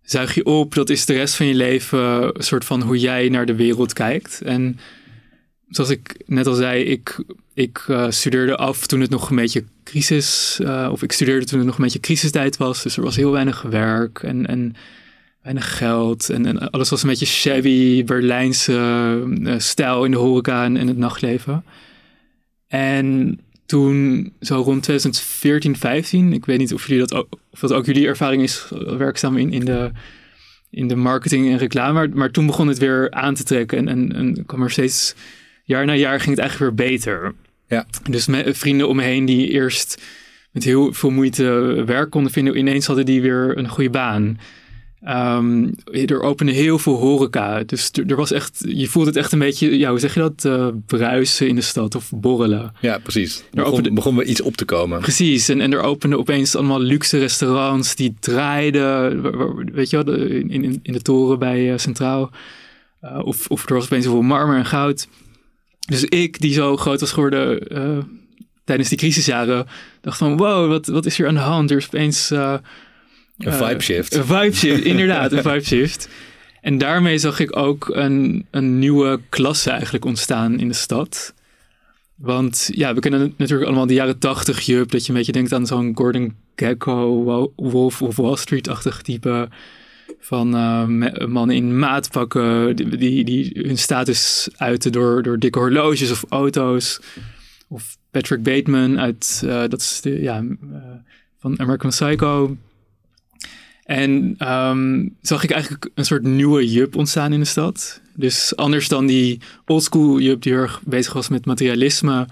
zuig je op. Dat is de rest van je leven een soort van hoe jij naar de wereld kijkt. En zoals ik net al zei, ik, ik eh, studeerde af toen het nog een beetje crisis, eh, of ik studeerde toen het nog een beetje crisistijd was. Dus er was heel weinig werk en, en weinig geld. En, en alles was een beetje shabby, Berlijnse eh, stijl in de horeca en in het nachtleven. En toen, zo rond 2014, 15, ik weet niet of, jullie dat ook, of dat ook jullie ervaring is, werkzaam in, in, de, in de marketing en reclame. Maar, maar toen begon het weer aan te trekken en, en, en kwam er steeds, jaar na jaar ging het eigenlijk weer beter. Ja. Dus me, vrienden om me heen die eerst met heel veel moeite werk konden vinden, ineens hadden die weer een goede baan. Ehm, er opende heel veel horeca. Dus er, er was echt, je voelt het echt een beetje, ja, hoe zeg je dat? eh, bruisen in de stad of borrelen. Ja, precies. Daar Begon, opende- begon weer iets op te komen. Precies, en, en er openden opeens allemaal luxe restaurants die draaiden, weet je wel, in, in, in de toren bij eh, Centraal. Uh, of, of er was opeens heel veel marmer en goud. Dus ik, die zo groot was geworden eh, tijdens die crisisjaren, dacht van wow, wat, wat is hier aan de hand? Er is opeens... eh, Een eh, vibe shift. Een vibe shift, inderdaad, een vibe shift. En daarmee zag ik ook een, een nieuwe klasse eigenlijk ontstaan in de stad. Want ja, we kennen natuurlijk allemaal de jaren tachtig jup. Dat je een beetje denkt aan zo'n Gordon Gekko, Wo- Wolf of Wall Street-achtig type. Van eh, mannen in maatpakken die, die, hun status uiten door, door dikke horloges of auto's. Of Patrick Bateman uit, eh, dat is de, ja, eh, van American Psycho. En ehm, zag ik eigenlijk een soort nieuwe jup ontstaan in de stad. Dus anders dan die oldschool jup die heel erg bezig was met materialisme,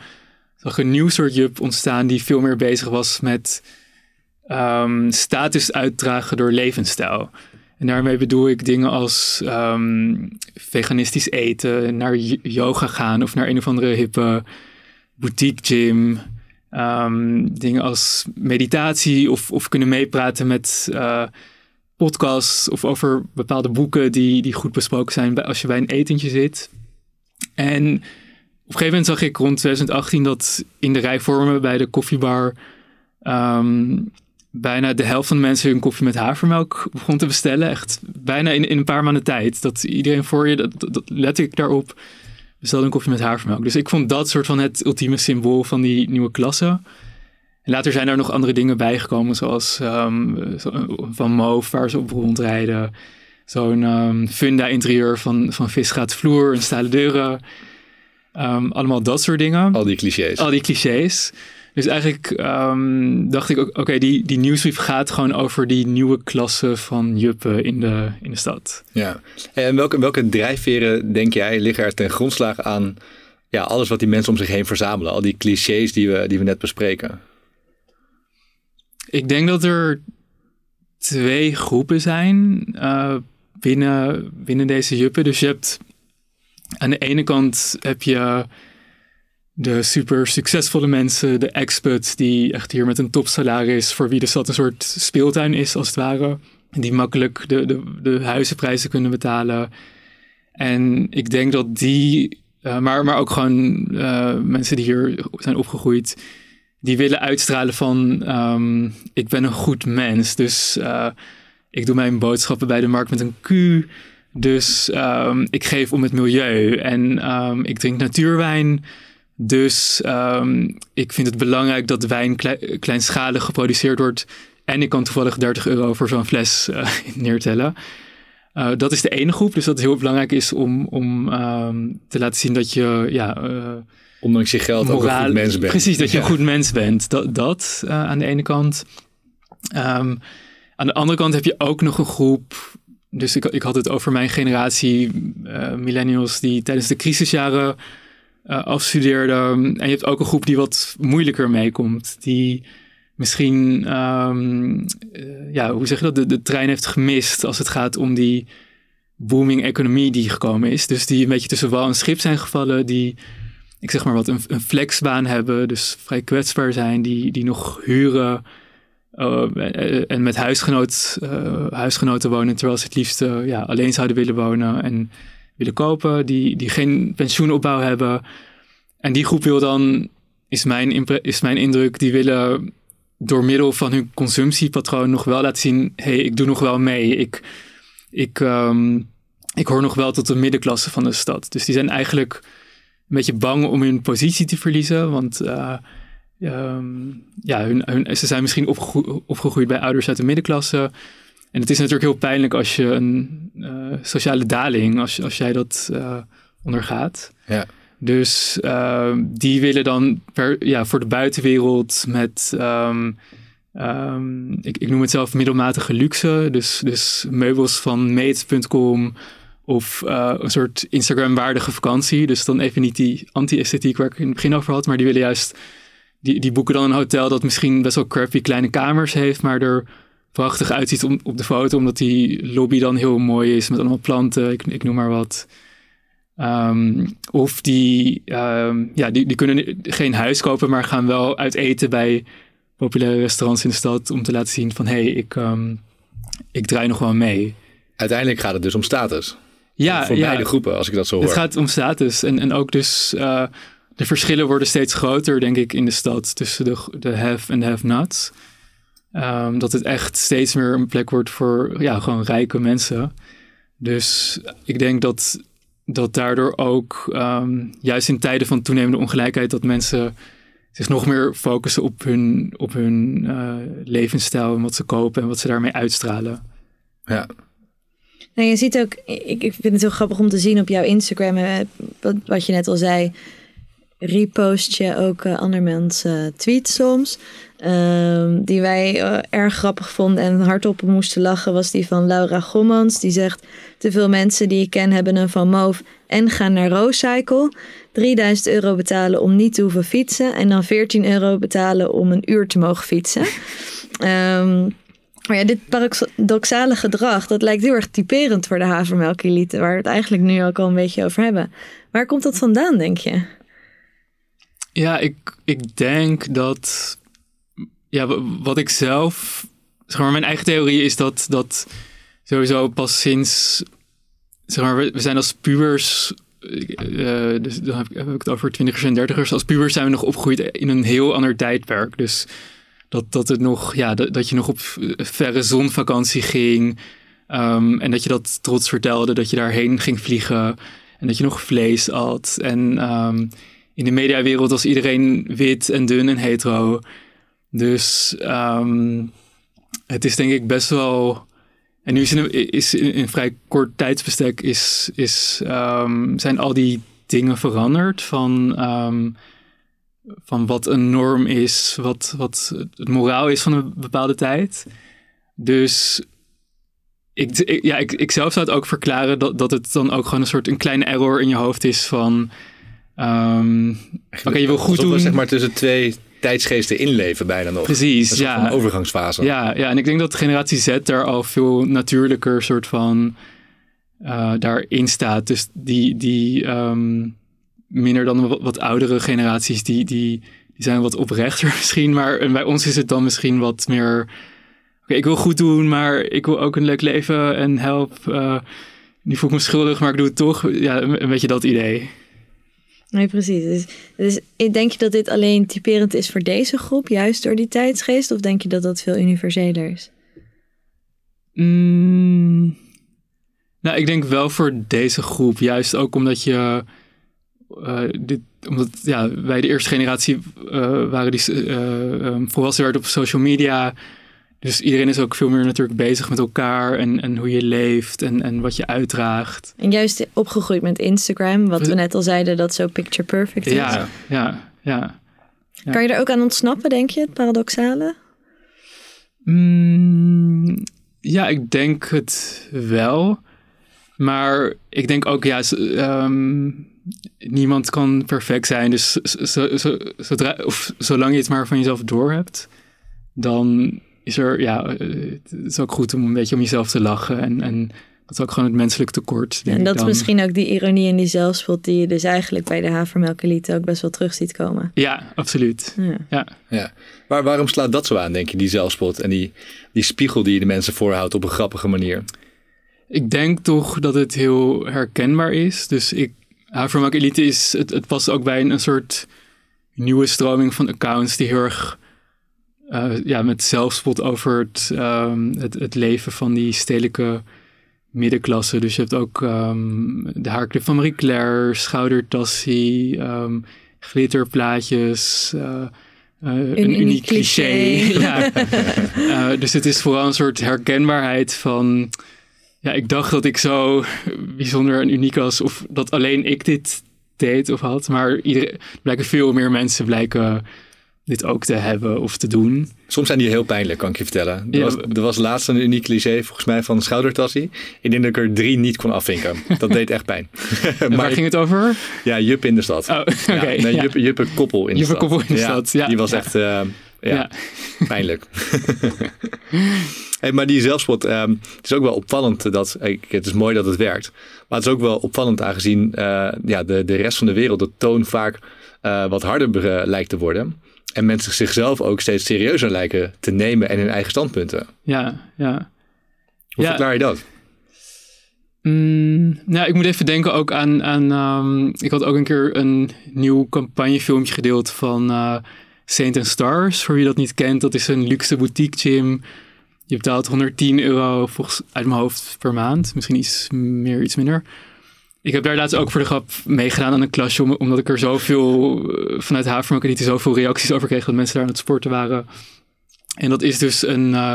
zag een nieuw soort jup ontstaan die veel meer bezig was met um, status uitdragen door levensstijl. En daarmee bedoel ik dingen als ehm, veganistisch eten, naar yoga gaan of naar een of andere hippe boutique gym. Ehm, dingen als meditatie of, of kunnen meepraten met uh, podcasts of over bepaalde boeken die, die goed besproken zijn als je bij een etentje zit. En op een gegeven moment zag ik rond 2018 dat in de rijvormen bij de koffiebar um, bijna de helft van de mensen hun koffie met havermelk begon te bestellen. Echt bijna in, in een paar maanden tijd. Dat iedereen voor je, dat, dat let ik daarop, bestelde een koffie met havermelk. Dus ik vond dat soort van het ultieme symbool van die nieuwe klasse. En later zijn er nog andere dingen bijgekomen, zoals um, van Moof, waar ze op rondrijden. Zo'n um, funda-interieur van, van visgaat vloer en stalen deuren. Um, allemaal dat soort dingen. Al die clichés. Al die clichés. Dus eigenlijk um, dacht ik ook, oké, die, die nieuwsbrief gaat gewoon over die nieuwe klasse van juppen in de, in de stad. Ja, en welke, welke drijfveren, denk jij, liggen er ten grondslag aan ja, alles wat die mensen om zich heen verzamelen? Al die clichés die we, die we net bespreken. Ik denk dat er twee groepen zijn uh, binnen, binnen deze juppen. Dus je hebt aan de ene kant heb je de super succesvolle mensen, de experts die echt hier met een topsalaris, voor wie de stad een soort speeltuin is als het ware. Die makkelijk de, de, de huizenprijzen kunnen betalen. En ik denk dat die, uh, maar, maar ook gewoon uh, mensen die hier zijn opgegroeid, die willen uitstralen van um, ik ben een goed mens. Dus uh, ik doe mijn boodschappen bij de markt met een Q. Dus um, ik geef om het milieu en um, ik drink natuurwijn. Dus um, ik vind het belangrijk dat wijn kleinschalig geproduceerd wordt. En ik kan toevallig 30 euro voor zo'n fles uh, neertellen. Uh, dat is de ene groep, dus dat heel belangrijk is om, om um, te laten zien dat je, ja, uh, ondanks je geld moraal, ook een goed mens bent. Precies, dat je een goed mens bent. Dat, dat aan de ene kant. Um, aan de andere kant heb je ook nog een groep. Dus ik, ik had het over mijn generatie, millennials, die tijdens de crisisjaren uh, afstudeerde. En je hebt ook een groep die wat moeilijker meekomt. Die misschien, um, uh, ja, hoe zeg je dat, de, de trein heeft gemist als het gaat om die booming economie die gekomen is. Dus die een beetje tussen wal en schip zijn gevallen. Die, ik zeg maar wat, een, flexbaan hebben. Dus vrij kwetsbaar zijn. Die, die nog huren. Uh, en met huisgenoot, huisgenoten wonen, terwijl ze het liefst ja, alleen zouden willen wonen. En willen kopen, die, die geen pensioenopbouw hebben. En die groep wil dan, is mijn, is mijn indruk, die willen door middel van hun consumptiepatroon nog wel laten zien: hé, hey, ik doe nog wel mee. Ik, ik, um, ik hoor nog wel tot de middenklasse van de stad. Dus die zijn eigenlijk een beetje bang om hun positie te verliezen. Want uh, um, ja, hun, hun, ze zijn misschien opgegroeid bij ouders uit de middenklasse. En het is natuurlijk heel pijnlijk als je een uh, sociale daling, als, als jij dat uh, ondergaat. Ja. Dus uh, die willen dan per, ja, voor de buitenwereld met, um, um, ik, ik noem het zelf middelmatige luxe. Dus, dus meubels van mate.com of een soort Instagram-waardige vakantie. Dus dan even niet die anti-esthetiek waar ik in het begin over had, maar die willen juist, die, die boeken dan een hotel dat misschien best wel crappy kleine kamers heeft, maar er prachtig uitziet op, op de foto, omdat die lobby dan heel mooi is met allemaal planten, ik, ik noem maar wat. Um, of die, um, ja, die, die kunnen geen huis kopen, maar gaan wel uit eten bij populaire restaurants in de stad om te laten zien van hé, hey, ik, um, ik draai nog wel mee. Uiteindelijk gaat het dus om status. Ja, voor ja, beide groepen, als ik dat zo hoor. Het gaat om status en, en ook dus uh, de verschillen worden steeds groter, denk ik, in de stad tussen de, de have en de have-nots. Um, dat het echt steeds meer een plek wordt voor ja, gewoon rijke mensen. Dus ik denk dat, dat daardoor ook, um, juist in tijden van toenemende ongelijkheid, dat mensen zich nog meer focussen op hun, op hun uh, levensstijl en wat ze kopen en wat ze daarmee uitstralen. Ja. Nou, je ziet ook, ik, ik vind het heel grappig om te zien op jouw Instagram, wat, wat je net al zei repost je ook uh, andermans tweets soms. Ehm, die wij erg grappig vonden en hardop moesten lachen, was die van Laura Gommans. Die zegt: Te veel mensen die ik ken hebben een Van Moof en gaan naar Rooscycle. 3000 euro betalen om niet te hoeven fietsen. En dan 14 euro betalen om een uur te mogen fietsen. um, maar ja, dit paradoxale gedrag, dat lijkt heel erg typerend voor de havermelkelite, waar we het eigenlijk nu ook al een beetje over hebben. Waar komt dat vandaan, denk je? Ja, ik, ik denk dat, ja, wat ik zelf, zeg maar, mijn eigen theorie is dat, dat sowieso pas sinds, zeg maar, we zijn als pubers uh, dus dan heb ik, het over twintigers en dertigers. Als pubers zijn we nog opgegroeid in een heel ander tijdperk. Dus dat, dat, het nog, ja, dat, dat je nog op verre zonvakantie ging. Um, en dat je dat trots vertelde, dat je daarheen ging vliegen. En dat je nog vlees at. En um, in de mediawereld was iedereen wit en dun en hetero. Dus um, het is denk ik best wel. En nu is in is in een vrij kort tijdsbestek is, is, zijn al die dingen veranderd. Van van wat een norm is, wat, wat het moraal is van een bepaalde tijd. Dus ik, ja, ik, ik zelf zou het ook verklaren dat, dat het dan ook gewoon een soort een kleine error in je hoofd is van. Um, Oké, je wil goed doen. zeg maar tussen twee tijdsgeesten inleven bijna nog. Precies, ja. Een overgangsfase. Ja, ja, en ik denk dat generatie Z daar al veel natuurlijker soort van uh, daarin staat. Dus die, die um, minder dan wat, wat, oudere generaties, die, die, die zijn wat oprechter misschien. Maar bij ons is het dan misschien wat meer. Oké, ik wil goed doen, maar ik wil ook een leuk leven en help. Uh, nu voel ik me schuldig, maar ik doe het toch. Ja, een, beetje dat idee. Nee, precies. Dus, dus denk je dat dit alleen typerend is voor deze groep, juist door die tijdsgeest? Of denk je dat dat veel universeler is? Mm, nou, ik denk wel voor deze groep. Juist ook omdat je uh, dit, omdat ja, wij de eerste generatie uh, waren die uh, volwassen werd op social media. Dus iedereen is ook veel meer natuurlijk bezig met elkaar en, en hoe je leeft en, en wat je uitdraagt. En juist opgegroeid met Instagram, wat we net al zeiden, dat zo picture perfect is. Ja, ja, ja. ja. Kan je er ook aan ontsnappen, denk je, het paradoxale? Mm, ja, ik denk het wel. Maar ik denk ook, ja, um, niemand kan perfect zijn. Dus zo, zo, zodra, of zolang je het maar van jezelf doorhebt, dan is er, ja, het is ook goed om een beetje om jezelf te lachen. En, en dat is ook gewoon het menselijk tekort. en dat is misschien ook die ironie en die zelfspot die je dus eigenlijk bij de havermelkelieten ook best wel terug ziet komen. Ja, absoluut. Ja. ja. ja. Maar waarom slaat dat zo aan, denk je, die zelfspot en die, die spiegel die je de mensen voorhoudt op een grappige manier? Ik denk toch dat het heel herkenbaar is. Dus ik Havermak Elite is, het, het past ook bij een, een, soort nieuwe stroming van accounts die heel erg uh, ja, met zelfspot over het, um, het, het, leven van die stedelijke middenklasse. Dus je hebt ook um, de haarclip van Marie Claire, schoudertassie, um, glitterplaatjes. Uh, uh, een, een, uniek cliché. cliché. ja. uh, dus het is vooral een soort herkenbaarheid van ja, ik dacht dat ik zo bijzonder en uniek was. Of dat alleen ik dit deed of had. Maar iedereen, blijken veel meer mensen blijken dit ook te hebben of te doen. Soms zijn die heel pijnlijk, kan ik je vertellen. Er, was, er was laatst een uniek cliché, volgens mij, van een schoudertassie. Ik denk dat ik er drie niet kon afvinken. Dat deed echt pijn. maar, waar ging het over? Ja, Jup in de stad. Oh, oké. Okay, ja, nee, Jup, Juppe Koppel in de Juppe stad. Koppel in de stad, ja. Die was echt... Uh, ja, pijnlijk. Hey, maar die zelfspot, um, het is ook wel opvallend dat, het is mooi dat het werkt, maar het is ook wel opvallend aangezien uh, ja, de, de rest van de wereld de toon vaak uh, wat harder lijkt te worden. En mensen zichzelf ook steeds serieuzer lijken te nemen en hun eigen standpunten. Ja, ja. Hoe ja. verklaar je dat? Mm, nou, ik moet even denken ook aan. aan um, ik had ook een keer een nieuw campagnefilmpje gedeeld van uh, Saint and Stars. Voor wie dat niet kent, dat is een luxe boutique gym je betaalt 110 euro volgens, uit mijn hoofd per maand. Misschien iets meer, iets minder. Ik heb daar laatst ook voor de grap meegedaan aan een klasje. Omdat ik er zoveel uh, vanuit Havermelk zoveel reacties over kreeg. Dat mensen daar aan het sporten waren. En dat is dus een uh,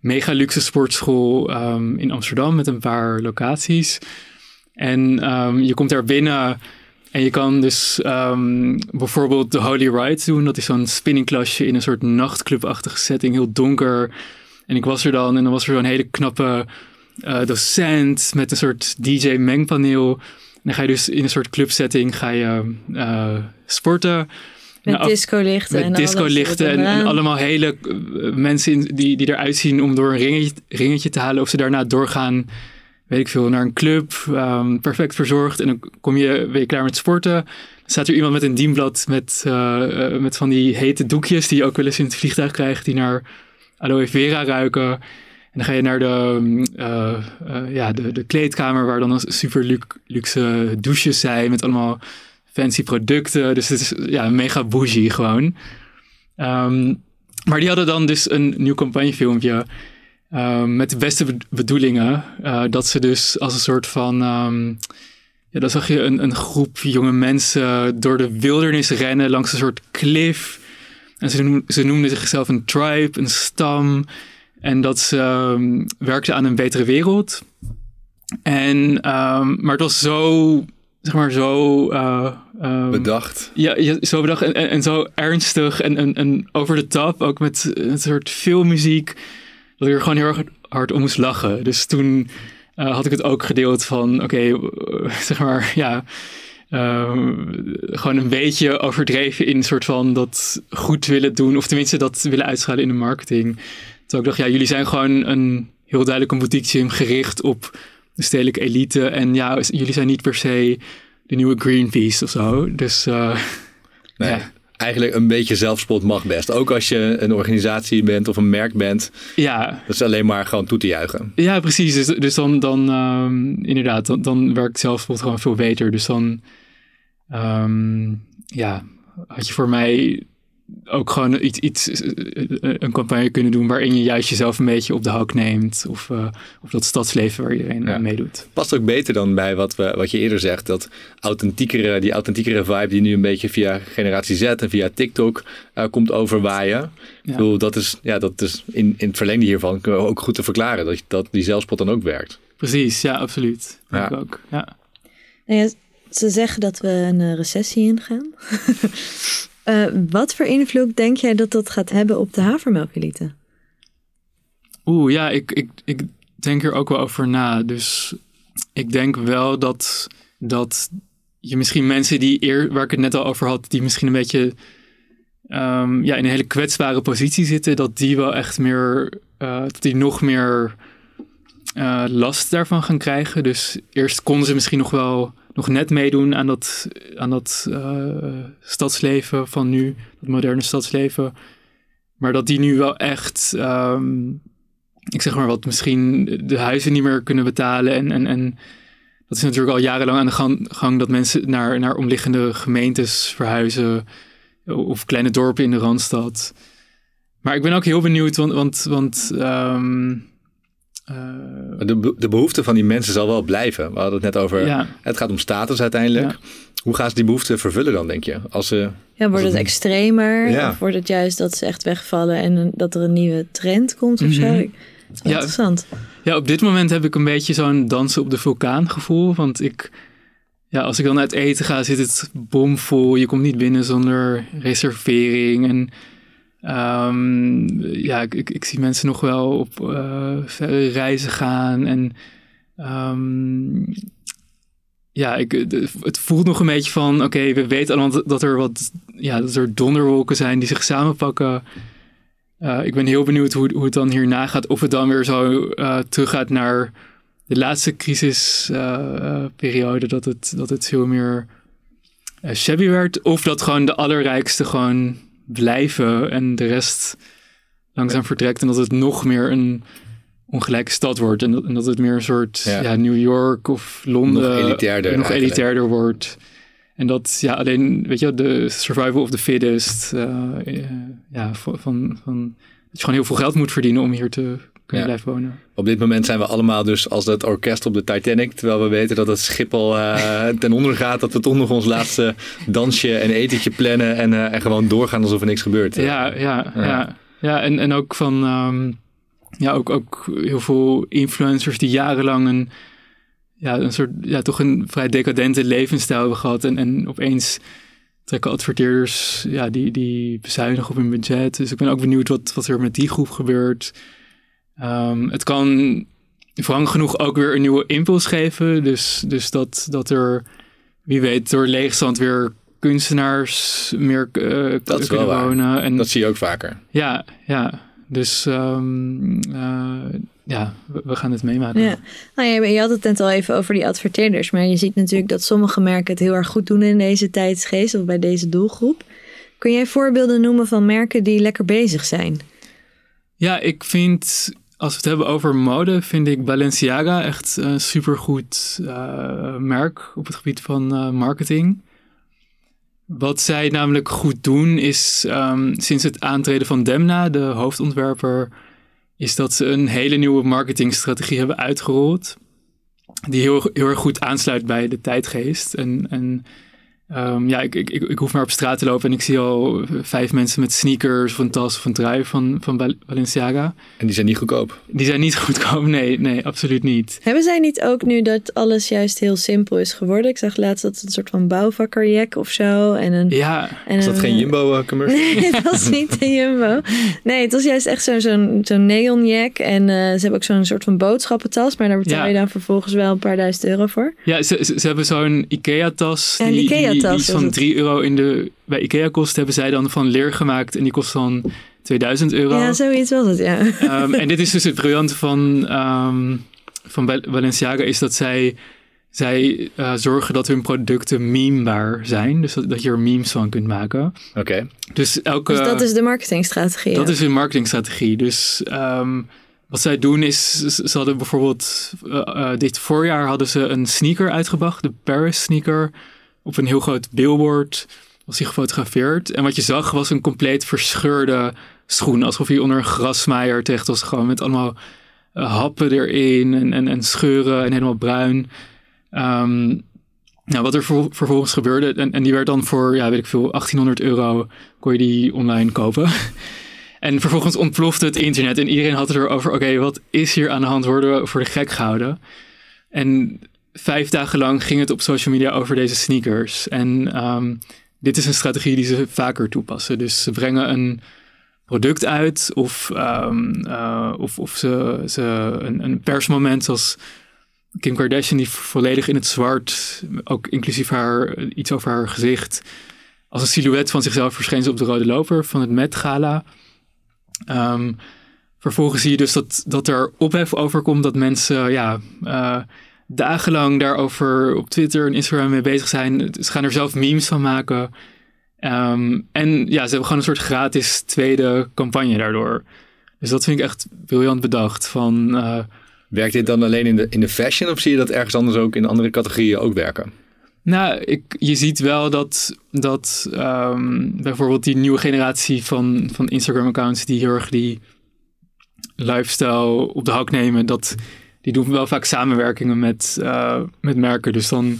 mega luxe sportschool um, in Amsterdam met een paar locaties. En um, je komt daar binnen En je kan dus ehm, bijvoorbeeld de Holy Ride doen. Dat is zo'n spinningklasje in een soort nachtclubachtige setting, heel donker. En ik was er dan en dan was er zo'n hele knappe uh, docent met een soort DJ-mengpaneel. En dan ga je dus in een soort clubsetting ga je uh, sporten. Met nou, disco-lichten. Met disco-lichten en, en, allemaal hele uh, mensen die, die eruit zien om door een ringetje, ringetje te halen. Of ze daarna doorgaan, weet ik veel, naar een club. Um, perfect verzorgd. En dan kom je, ben je klaar met sporten. Dan staat er iemand met een dienblad met, uh, met van die hete doekjes die je ook wel eens in het vliegtuig krijgt. Die naar aloe vera ruiken. En dan ga je naar de, uh, uh, ja, de, de kleedkamer waar dan super luxe douches zijn met allemaal fancy producten. Dus het is ja, mega bougie gewoon. Um, maar die hadden dan dus een nieuw campagnefilmpje um, met de beste bedoelingen. Uh, dat ze dus als een soort van... Um, ja, dan zag je een, een groep jonge mensen door de wildernis rennen langs een soort klif. En ze, ze noemden zichzelf een tribe, een stam. En dat ze um, werkte aan een betere wereld. En, um, maar het was zo, zeg maar, zo... Uh, um, bedacht. Ja, ja, zo bedacht en, en, en zo ernstig en, en, en over de top. Ook met een soort filmmuziek. Dat ik er gewoon heel erg hard om moest lachen. Dus toen uh, had ik het ook gedeeld van, oké, okay, uh, zeg maar, ja... Gewoon een beetje overdreven in een soort van dat goed willen doen. Of tenminste dat willen uitschalen in de marketing. Toen ik dacht, ja, jullie zijn gewoon een heel duidelijk een boutique gym gericht op de stedelijke elite. En ja, jullie zijn niet per se de nieuwe Greenpeace of zo. Dus uh, nee. ja. Eigenlijk een beetje zelfspot mag best. Ook als je een organisatie bent of een merk bent. Ja. Dat is alleen maar gewoon toe te juichen. Ja, precies. Dus, dus dan, dan um, inderdaad, dan, dan werkt zelfspot gewoon veel beter. Dus dan, um, ja, had je voor mij ook gewoon iets, iets, een campagne kunnen doen waarin je juist jezelf een beetje op de hak neemt. Of, uh, of dat stadsleven waar iedereen ja. meedoet. Past ook beter dan bij wat, we, wat je eerder zegt. Dat authentiekere, die authentiekere vibe die nu een beetje via generatie Z en via TikTok uh, komt overwaaien. Ja. Bedoel, dat is, ja, dat is in, in het verlengde hiervan ook goed te verklaren. Dat, dat die zelfspot dan ook werkt. Precies, ja, absoluut. Ja. Ik ook, ja. Nou ja. Ze zeggen dat we een recessie ingaan. Uh, wat voor invloed denk jij dat dat gaat hebben op de havermelkelite? Oeh, ja, ik, ik, ik denk er ook wel over na. Dus ik denk wel dat, dat je misschien mensen die eer, waar ik het net al over had, die misschien een beetje um, ja, in een hele kwetsbare positie zitten, dat die wel echt meer, uh, dat die nog meer uh, last daarvan gaan krijgen. Dus eerst konden ze misschien nog wel nog net meedoen aan dat, aan dat uh, stadsleven van nu, dat moderne stadsleven. Maar dat die nu wel echt, um, ik zeg maar wat, misschien de huizen niet meer kunnen betalen. En, en, en dat is natuurlijk al jarenlang aan de gang, dat mensen naar, naar omliggende gemeentes verhuizen. Of kleine dorpen in de Randstad. Maar ik ben ook heel benieuwd, want, want, want uh, de, de behoefte van die mensen zal wel blijven. We hadden het net over, ja. het gaat om status uiteindelijk. Ja. Hoe gaan ze die behoefte vervullen dan, denk je? Als ze, ja, wordt het, het extremer? Ja. Of wordt het juist dat ze echt wegvallen en dat er een nieuwe trend komt of mm -hmm. zo? Ja, interessant. Ja, op dit moment heb ik een beetje zo'n dansen op de vulkaan gevoel. Want ik, ja, als ik dan uit eten ga, zit het bomvol. Je komt niet binnen zonder reservering. En Um, ja, ik, ik, zie mensen nog wel op uh, verre reizen gaan. En um, ja, ik, het voelt nog een beetje van: oké, we weten allemaal dat er wat ja, dat er donderwolken zijn die zich samenpakken. Uh, ik ben heel benieuwd hoe, hoe het dan hierna gaat. Of het dan weer zo uh, teruggaat naar de laatste crisisperiode. dat, het, dat het veel meer shabby werd. Of dat gewoon de allerrijkste gewoon blijven en de rest langzaam vertrekt en dat het nog meer een ongelijke stad wordt en dat, en dat het meer een soort ja. ja New York of Londen nog elitairder, nog elitairder wordt. En dat ja, alleen, weet je, de survival of the fittest, uh, ja, van, van, van, dat je gewoon heel veel geld moet verdienen om hier te ja. blijven wonen. Op dit moment zijn we allemaal dus als dat orkest op de Titanic. Terwijl we weten dat het schip al uh, ten onder gaat. Dat we toch nog ons laatste dansje en etentje plannen. En, uh, en gewoon doorgaan alsof er niks gebeurt. Ja, ja, ja. ja. ja en, en ook van... Um, ja, ook, ook heel veel influencers die jarenlang een ja, een soort, ja, toch een vrij decadente levensstijl hebben gehad. En, en opeens trekken adverteerders, ja, die, die bezuinigen op hun budget. Dus ik ben ook benieuwd wat, wat er met die groep gebeurt. Ehm, het kan wrang genoeg ook weer een nieuwe impuls geven. Dus, dus dat, dat er, wie weet, door leegstand weer kunstenaars meer uh, dat kunnen wonen. En, dat zie je ook vaker. Ja, ja. Dus um, uh, ja, we, gaan het meemaken. Ja. Nou, je, je had het net al even over die adverteerders. Maar je ziet natuurlijk dat sommige merken het heel erg goed doen in deze tijdsgeest. Of bij deze doelgroep. Kun jij voorbeelden noemen van merken die lekker bezig zijn? Ja, ik vind als we het hebben over mode, vind ik Balenciaga echt een supergoed uh, merk op het gebied van uh, marketing. Wat zij namelijk goed doen is, um, sinds het aantreden van Demna, de hoofdontwerper, is dat ze een hele nieuwe marketingstrategie hebben uitgerold. Die heel, heel erg goed aansluit bij de tijdgeest. En, en Um, ja, ik, ik, ik, hoef maar op straat te lopen en ik zie al vijf mensen met sneakers of een tas of een trui van, van Balenciaga. En die zijn niet goedkoop? Die zijn niet goedkoop, nee, nee, absoluut niet. Hebben zij niet ook nu dat alles juist heel simpel is geworden? Ik zag laatst dat het een soort van bouwvakkerjack of zo. En een, ja. En is dat geen Jumbo-commercial? Nee, dat was niet de Jumbo. Nee, het was juist echt zo'n zo'n zo'n neonjack. En uh, ze hebben ook zo'n soort van boodschappentas, maar daar betaal je dan vervolgens wel een paar duizend euro voor. Ja, ze, ze, hebben zo'n Ikea-tas. Ja, die, Ikea die, iets van 3 euro in de, bij Ikea kost, hebben zij dan van leer gemaakt. En die kost dan 2000 euro. Ja, zoiets was het, ja. Um, en dit is dus het briljante van, um, van Balenciaga, is dat zij, zij uh, zorgen dat hun producten memebaar zijn. Dus dat, dat je er memes van kunt maken. Oké. Dus, elke, dus dat is de marketingstrategie. Dat is hun marketingstrategie. Dus um, wat zij doen is, ze hadden bijvoorbeeld, uh, uh, dit voorjaar hadden ze een sneaker uitgebracht, de Paris sneaker op een heel groot billboard was hij gefotografeerd. En wat je zag was een compleet verscheurde schoen. Alsof hij onder een grasmaaier terecht was gewoon met allemaal uh, happen erin en, en, en, scheuren en helemaal bruin. Um, nou, wat er vervolgens gebeurde, en, en die werd dan voor, ja, weet ik veel, 1800 euro kon je die online kopen. en vervolgens ontplofte het internet en iedereen had het erover, oké, wat is hier aan de hand? Worden we voor de gek gehouden? En vijf dagen lang ging het op social media over deze sneakers. En um, dit is een strategie die ze vaker toepassen. Dus ze brengen een product uit of, um, uh, of, ze, ze een, persmoment zoals Kim Kardashian die volledig in het zwart, ook inclusief haar, iets over haar gezicht, als een silhouet van zichzelf verscheen ze op de rode loper van het Met Gala. Um, vervolgens zie je dus dat, dat er ophef overkomt dat mensen ja, uh, dagenlang daarover op Twitter en Instagram mee bezig zijn. Ze gaan er zelf memes van maken. Um, en ja, ze hebben gewoon een soort gratis tweede campagne daardoor. Dus dat vind ik echt briljant bedacht. Van, uh, Werkt dit dan alleen in de, in de fashion of zie je dat ergens anders ook in andere categorieën ook werken? Nou, ik, je ziet wel dat, dat um, bijvoorbeeld die nieuwe generatie van, van Instagram-accounts die heel erg die lifestyle op de hak nemen, dat die doen wel vaak samenwerkingen met, uh, met merken. Dus dan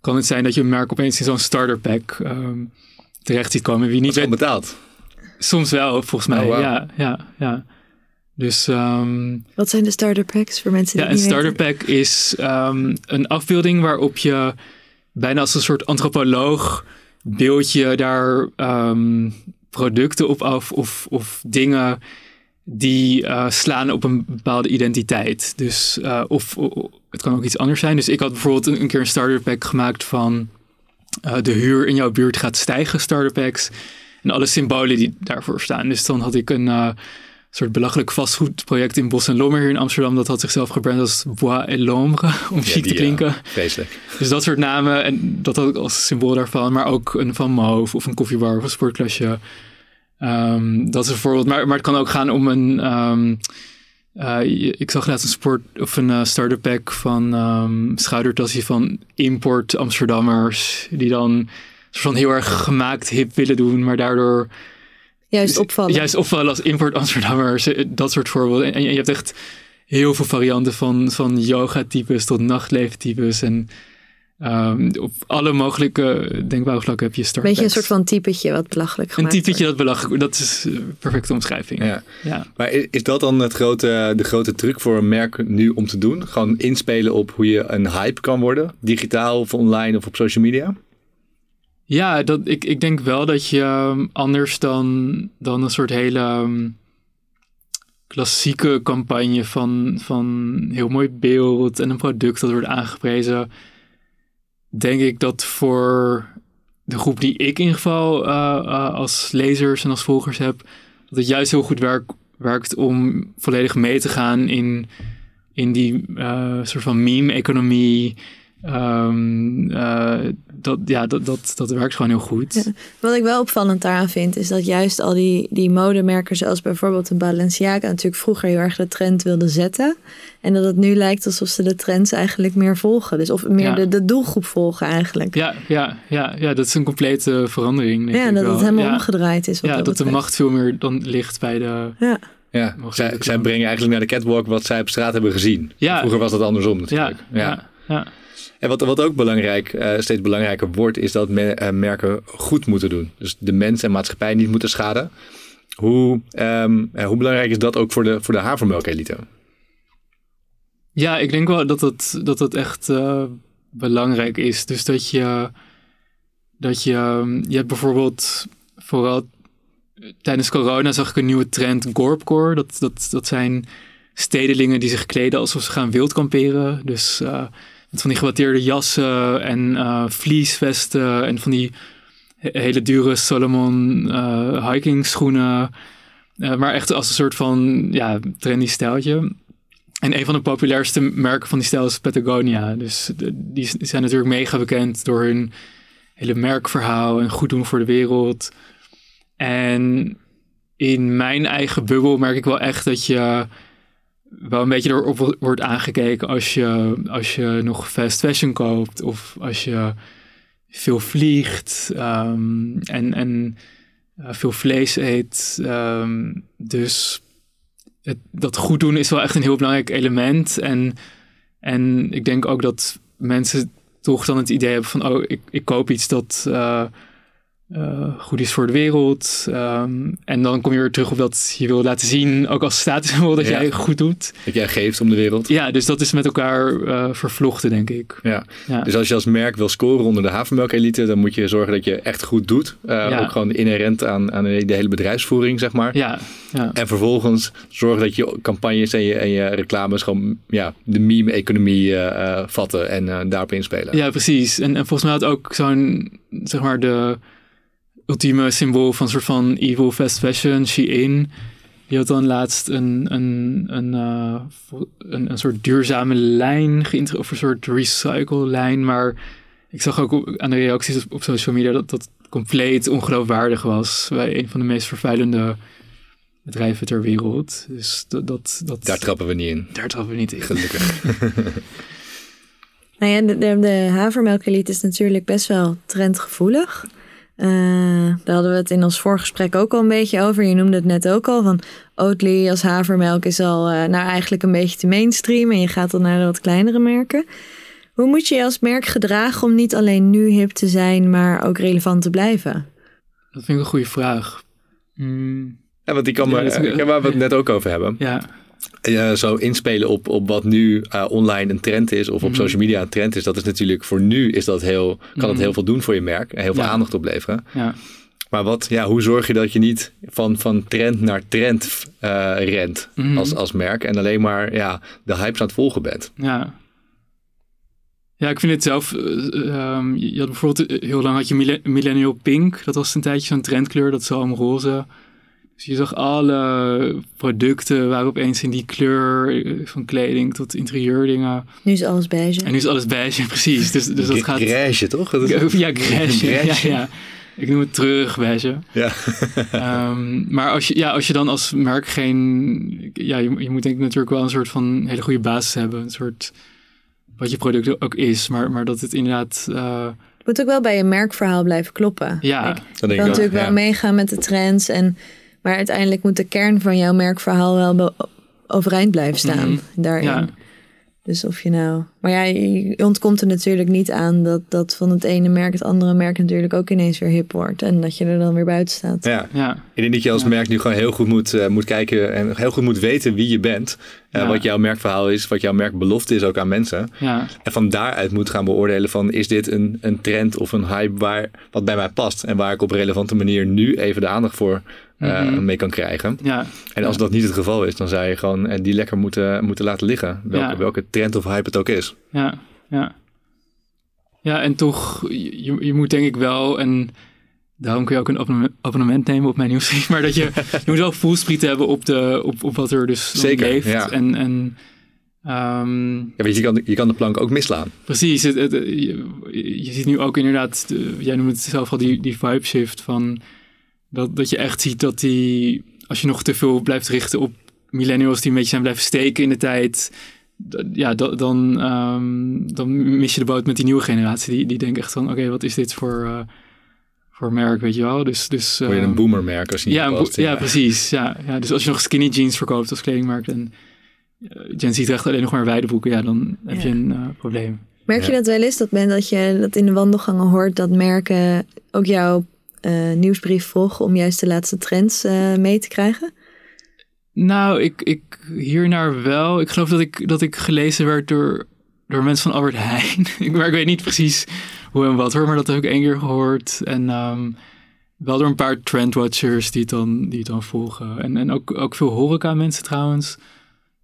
kan het zijn dat je een merk opeens in zo'n starter pack um, terecht ziet komen. Wie niet weet, betaald? Soms wel, volgens mij. Oh, wow. Ja, ja, ja. Dus, um, Wat zijn de starter packs voor mensen die Ja, een starter pack is um, een afbeelding waarop je bijna als een soort antropoloog beeld je daar um, producten op af of, of dingen die uh, slaan op een bepaalde identiteit. Dus, uh, of, of, het kan ook iets anders zijn. Dus ik had bijvoorbeeld een, een keer een starter pack gemaakt van uh, de huur in jouw buurt gaat stijgen, starter packs. En alle symbolen die daarvoor staan. Dus dan had ik een soort belachelijk vastgoedproject in Bos en Lommer hier in Amsterdam. Dat had zichzelf gebrand als Bois et Lombre, om ja, chic te klinken. Vreselijk. Dus dat soort namen. En dat had ik als symbool daarvan. Maar ook een Van Moof of een koffiebar of een sportklasje. Um, dat is een voorbeeld. Maar, maar het kan ook gaan om een. Um, uh, ik zag laatst een sport of een uh, starter pack van um, van import Amsterdammers. Die dan van heel erg gemaakt hip willen doen, maar daardoor. Juist opvallen. Juist opvallen als import Amsterdammers. Eh, dat soort voorbeelden. En, je hebt echt heel veel varianten van, van yoga-types tot nachtleven-types. En Ehm, op alle mogelijke denkbare vlakken heb je startpacks. Beetje een soort van typetje wat belachelijk Een gemaakt typetje wordt. dat belachelijk Dat is een perfecte omschrijving. Ja. Ja. Maar is dat dan het grote, de grote truc voor een merk nu om te doen? Gewoon inspelen op hoe je een hype kan worden? Digitaal of online of op social media? Ja, dat, ik, ik denk wel dat je um, anders dan, dan een soort hele um, klassieke campagne van, van heel mooi beeld en een product dat wordt aangeprezen. Denk ik dat voor de groep die ik in ieder geval uh, uh, als lezers en als volgers heb, dat het juist heel goed werk, werkt om volledig mee te gaan in, in die uh, soort van meme-economie. Um, uh, dat, ja, dat, dat, dat werkt gewoon heel goed. Ja. Wat ik wel opvallend daaraan vind, is dat juist al die, die modemerken, zoals bijvoorbeeld de Balenciaga, natuurlijk vroeger heel erg de trend wilden zetten. En dat het nu lijkt alsof ze de trends eigenlijk meer volgen. Dus of meer Ja. de, de doelgroep volgen eigenlijk. Ja, ja, ja, ja, dat is een complete verandering. denk Ja, ik dat wel. het helemaal ja. omgedraaid is. Wat Ja, dat, dat de macht veel meer dan ligt bij de. Ja, Ja, zij, zij brengen eigenlijk naar de catwalk wat zij op straat hebben gezien. Ja. Vroeger was dat andersom Ja, natuurlijk. ja, ja. En wat, wat ook belangrijk, eh, steeds belangrijker wordt, is dat eh, merken goed moeten doen. Dus de mens en maatschappij niet moeten schaden. Hoe, ehm, eh, hoe belangrijk is dat ook voor de, voor de havermelkelite? Ja, ik denk wel dat het, dat het echt belangrijk is. Dus dat je, dat je, um, je hebt bijvoorbeeld vooral tijdens corona zag ik een nieuwe trend, Gorpcore. Dat, dat, dat zijn stedelingen die zich kleden alsof ze gaan wildkamperen. Dus van die gewatteerde jassen en eh vliesvesten en van die he- hele dure Solomon eh hiking schoenen. Eh, maar echt als een soort van ja, trendy stijltje. En een van de populairste merken van die stijl is Patagonia. Dus die zijn natuurlijk mega bekend door hun hele merkverhaal en goed doen voor de wereld. En in mijn eigen bubbel merk ik wel echt dat je wel een beetje erop wordt aangekeken als je, als je nog fast fashion koopt of als je veel vliegt ehm, en, en eh, veel vlees eet. Ehm, dus het, dat goed doen is wel echt een heel belangrijk element. En, en ik denk ook dat mensen toch dan het idee hebben van, oh, ik, ik koop iets dat eh, eh, goed is voor de wereld. Ehm, en dan kom je weer terug op dat je wil laten zien, ook als statussymbool, dat Ja. jij goed doet. Dat jij geeft om de wereld. Ja, dus dat is met elkaar eh, vervlochten, denk ik. Ja. Ja. Dus als je als merk wil scoren onder de havermelkelite, dan moet je zorgen dat je echt goed doet. Eh, Ja. Ook gewoon inherent aan, aan de hele bedrijfsvoering, zeg maar. Ja, ja. En vervolgens zorgen dat je campagnes en je, en je reclames gewoon ja, de meme-economie vatten en daarop inspelen. Ja, precies. En, en volgens mij had ook zo'n, zeg maar, de ultieme symbool van een soort van evil fast fashion, Shein. Die had dan laatst een, een, een, eh, een, een soort duurzame lijn geïnter of een soort recycle lijn. Maar ik zag ook op- aan de reacties op, op social media dat dat compleet ongeloofwaardig was. Bij een van de meest vervuilende bedrijven ter wereld. Dus dat, dat, dat Daar trappen we niet in. daar trappen we niet in. Gelukkig. Nou ja, de, de, de is natuurlijk best wel trendgevoelig. Eh, daar hadden we het in ons voorgesprek ook al een beetje over. Je noemde het net ook al, van Oatly als havermelk is al eh, nou eigenlijk een beetje te mainstream. En je gaat dan naar de wat kleinere merken. Hoe moet je je als merk gedragen om niet alleen nu hip te zijn, maar ook relevant te blijven? Dat vind ik een goede vraag. Mm, Ja, want die kan Ja, maar, is- ja, waar we het net ook over hebben. ja, Eh, zo inspelen op, op wat nu eh, online een trend is of op Mhm. social media een trend is. Dat is natuurlijk voor nu is dat heel, kan het Mhm. heel veel doen voor je merk en heel veel Ja. aandacht opleveren. ja. Maar wat, ja, hoe zorg je dat je niet van, van trend naar trend eh, rent Mhm. als, als merk en alleen maar ja, de hype aan het volgen bent? Ja. Ja, ik vind het zelf. eh, ehm, je had bijvoorbeeld heel lang had je mille- millennial pink. Dat was een tijdje zo'n trendkleur. Dat is allemaal roze. Dus je zag alle producten waren opeens in die kleur. eh, Van kleding tot interieurdingen. Nu is alles beige. En nu is alles beige, precies. Dus, dus dat gaat. Grijsje, toch? Dat is- Ja, grijsje. Ja, ja. Ik noem het treurig beige. Ja. Ehm, maar als je, ja, als je dan als merk geen... Ja, je, je moet denk ik natuurlijk wel een soort van hele goede basis hebben. Een soort... Wat je product ook is. Maar, maar dat het inderdaad... eh, Het moet ook wel bij je merkverhaal blijven kloppen. ja, Kijk, Dat Je denk kan ik ook, natuurlijk ja. wel meegaan met de trends. En, maar uiteindelijk moet de kern van jouw merkverhaal wel overeind blijven staan Mhm. daarin. Ja. Dus of je nou. Maar ja, je ontkomt er natuurlijk niet aan dat, dat van het ene merk het andere merk natuurlijk ook ineens weer hip wordt. En dat je er dan weer buiten staat. Ja. Ja, Ik denk dat je als Ja. merk nu gewoon heel goed moet, eh, moet kijken en heel goed moet weten wie je bent. eh, Ja. Wat jouw merkverhaal is, wat jouw merkbelofte is ook aan mensen. ja, En van daaruit moet gaan beoordelen van is dit een, een trend of een hype waar, wat bij mij past. En waar ik op een relevante manier nu even de aandacht voor eh, Mhm. mee kan krijgen. ja. En als Ja. dat niet het geval is, dan zou je gewoon eh, die lekker moeten, moeten laten liggen. Welke, Ja. welke trend of hype het ook is. Ja, ja. Ja, en toch, je, je moet denk ik wel, en daarom kun je ook een abonnement, abonnement nemen op mijn nieuwsbrief, maar dat je, je moet wel voelspriet hebben op, de, op, op wat er dus Zeker, leeft. ja. En, en ehm, Ja, weet je, je kan, je kan de plank ook misslaan. precies, het, het- je, je ziet nu ook inderdaad, de- jij noemt het zelf al die, die vibe shift van, dat, dat je echt ziet dat die, als je nog te veel blijft richten op millennials die een beetje zijn blijven steken in de tijd, ja, da- dan, ehm, dan mis je de boot met die nieuwe generatie. Die, die denken echt van, oké, wat is dit voor, eh, voor merk, weet je wel? Dus, dus, Word je ehm, een boomermerk als je niet ja, een past. ja, precies. Ja, ja, dus als je nog skinny jeans verkoopt als kledingmerk en eh, Gen Z draagt alleen nog maar wijde broeken, ja, dan heb Ja. je een eh, probleem. Merk je Ja. dat wel eens? Dat, men, dat je dat in de wandelgangen hoort dat merken ook jouw eh, nieuwsbrief volgen om juist de laatste trends eh, mee te krijgen? Nou, ik, ik hiernaar wel. Ik geloof dat ik, dat ik gelezen werd door, door mensen van Albert Heijn. ik, maar ik weet niet precies hoe en wat hoor, maar dat heb ik één keer gehoord. En ehm, wel door een paar trendwatchers die het dan, die dan volgen. En, en ook, ook veel horeca mensen trouwens.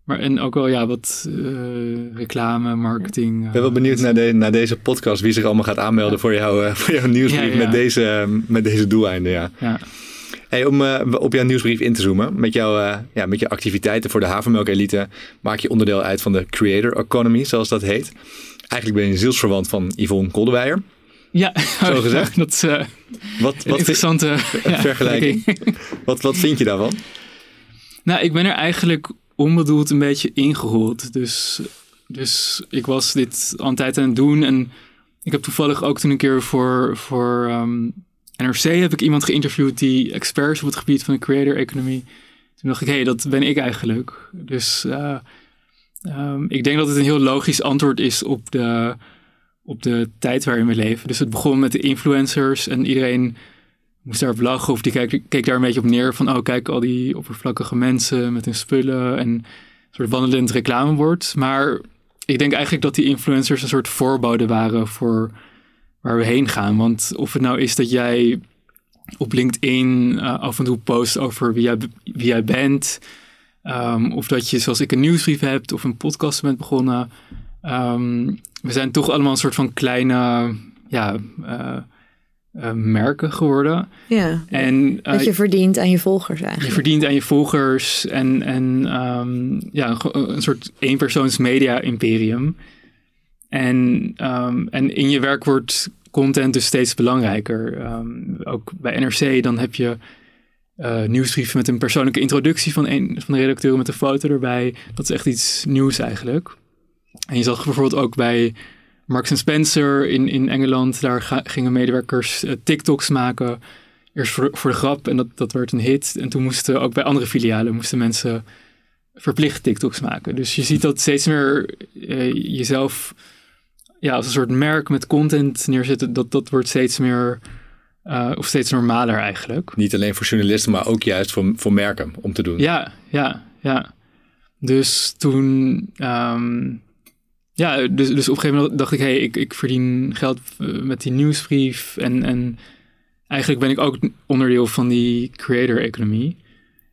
Maar en ook wel ja, wat eh, reclame, marketing. Ik ben wel benieuwd naar, de, naar deze podcast wie zich allemaal gaat aanmelden voor, jou, eh, voor jouw nieuwsbrief Ja, ja. Met, deze, eh, met deze doeleinden. Ja. Ja, Hey, om eh, op jouw nieuwsbrief in te zoomen, met, jouw, eh, ja, met je activiteiten voor de havermelk elite, maak je onderdeel uit van de creator economy, zoals dat heet. Eigenlijk ben je een zielsverwant van Yvonne Koldewijer. ja. Zo gezegd? dat is eh, Wat, een wat, interessante vergelijking. wat, wat vind je daarvan? Nou, ik ben er eigenlijk onbedoeld een beetje ingerold. Dus, dus ik was dit al een tijd aan het doen. En ik heb toevallig ook toen een keer voor, voor ehm, NRC heb ik iemand geïnterviewd die expert is op het gebied van de creator economy. Toen dacht ik, hé, hey, dat ben ik eigenlijk. Dus eh, ehm, ik denk dat het een heel logisch antwoord is op de, op de tijd waarin we leven. Dus het begon met de influencers en iedereen moest daarop lachen of die keek, keek daar een beetje op neer van, oh kijk, al die oppervlakkige mensen met hun spullen en een soort wandelend reclamebord. Maar ik denk eigenlijk dat die influencers een soort voorbode waren voor waar we heen gaan. Want of het nou is dat jij op LinkedIn eh, af en toe post over wie jij, wie jij bent, ehm, of dat je zoals ik een nieuwsbrief hebt of een podcast bent begonnen. Ehm, we zijn toch allemaal een soort van kleine ja, eh, eh, merken geworden. Ja, En eh, dat je verdient aan je volgers je eigenlijk. verdient aan je volgers en, en ehm, ja, een, een soort eenpersoons media imperium. En, ehm, en in je werk wordt content dus steeds belangrijker. Ehm, ook bij NRC dan heb je eh nieuwsbrieven met een persoonlijke introductie van een van de redacteuren met een foto erbij. Dat is echt iets nieuws eigenlijk. En je zag bijvoorbeeld ook bij Marks Spencer in, in Engeland. Daar ga- gingen medewerkers eh, TikToks maken. Eerst voor, voor de grap en dat, dat werd een hit. En toen moesten ook bij andere filialen moesten mensen verplicht TikToks maken. Dus je ziet dat steeds meer eh, jezelf ja, als een soort merk met content neerzetten. Dat, dat wordt steeds meer eh, of steeds normaler eigenlijk. Niet alleen voor journalisten, maar ook juist voor, voor merken om te doen. Ja, ja, ja. Dus toen, ehm, ja, dus, dus op een gegeven moment dacht ik, hé, hey, ik, ik verdien geld eh, met die nieuwsbrief. En, en eigenlijk ben ik ook onderdeel van die creator economie.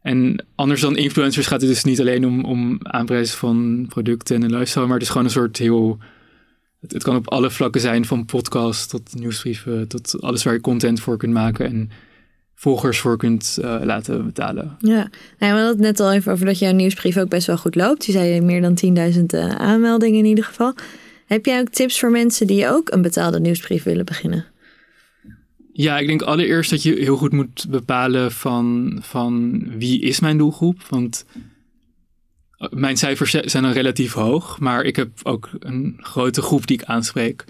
En anders dan influencers gaat het dus niet alleen om, om aanprijzen van producten en een lifestyle, maar het is gewoon een soort heel... Het, het kan op alle vlakken zijn, van podcast tot nieuwsbrieven, tot alles waar je content voor kunt maken en volgers voor kunt eh, laten betalen. Ja, nou, we hadden het net al even over dat jouw nieuwsbrief ook best wel goed loopt. Je zei meer dan 10.000 eh, aanmeldingen in ieder geval. Heb jij ook tips voor mensen die ook een betaalde nieuwsbrief willen beginnen? Ja, ik denk allereerst dat je heel goed moet bepalen van, van wie is mijn doelgroep. Want eh, mijn cijfers zi- zijn dan relatief hoog, maar ik heb ook een grote groep die ik aanspreek.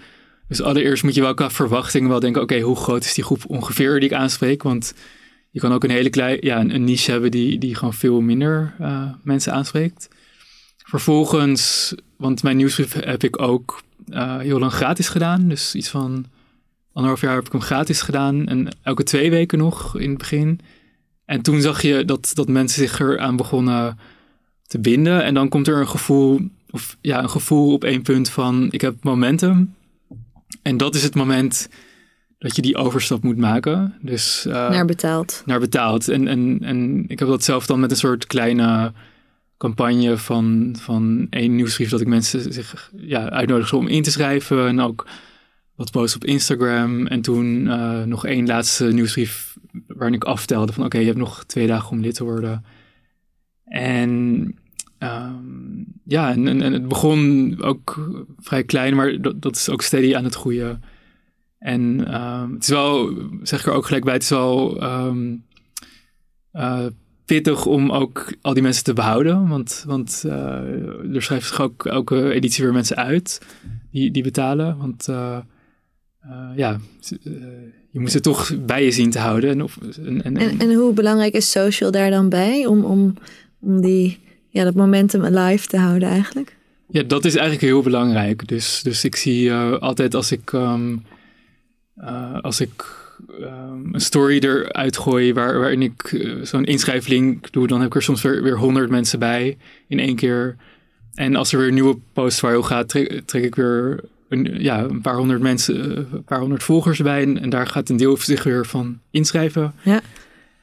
Dus allereerst moet je wel qua verwachting wel denken, oké, hoe groot is die groep ongeveer die ik aanspreek? Want je kan ook een hele klein, ja, een, niche hebben die, die gewoon veel minder eh, mensen aanspreekt. Vervolgens, want mijn nieuwsbrief heb ik ook uh, heel lang gratis gedaan. Dus iets van anderhalf jaar heb ik hem gratis gedaan. En elke twee weken nog in het begin. En toen zag je dat, dat mensen zich eraan begonnen te binden. En dan komt er een gevoel, of ja, een gevoel op één punt van ik heb momentum. En dat is het moment dat je die overstap moet maken. Dus, uh, naar betaald. Naar betaald. En, en, en ik heb dat zelf dan met een soort kleine campagne van, van één nieuwsbrief dat ik mensen zich ja, uitnodigde om in te schrijven. En ook wat posts op Instagram. En toen uh, nog één laatste nieuwsbrief waarin ik aftelde van oké, je hebt nog twee dagen om lid te worden. En um, ja, en, het begon ook vrij klein, maar dat, dat is ook steady aan het groeien. En um, het is wel, zeg ik er ook gelijk bij, het is wel um, uh, pittig om ook al die mensen te behouden. Want, want uh, er schrijven zich ook elke editie weer mensen uit die, die betalen. Want uh, ja, je moet ze toch bij je zien te houden. En, of, en, en, en, hoe belangrijk is social daar dan bij om, om, om die, ja, dat momentum alive te houden eigenlijk? Ja, dat is eigenlijk heel belangrijk. Dus, dus ik zie altijd als ik, um, als ik um, een story eruit gooi waar, waarin ik uh, zo'n inschrijflink doe, dan heb ik er soms weer, weer 100 mensen bij in één keer. En als er weer een nieuwe post viral gaat, trek, trek ik weer een, ja, een paar honderd mensen, een paar honderd volgers bij. En, en, daar gaat een deel zich weer van inschrijven. Ja.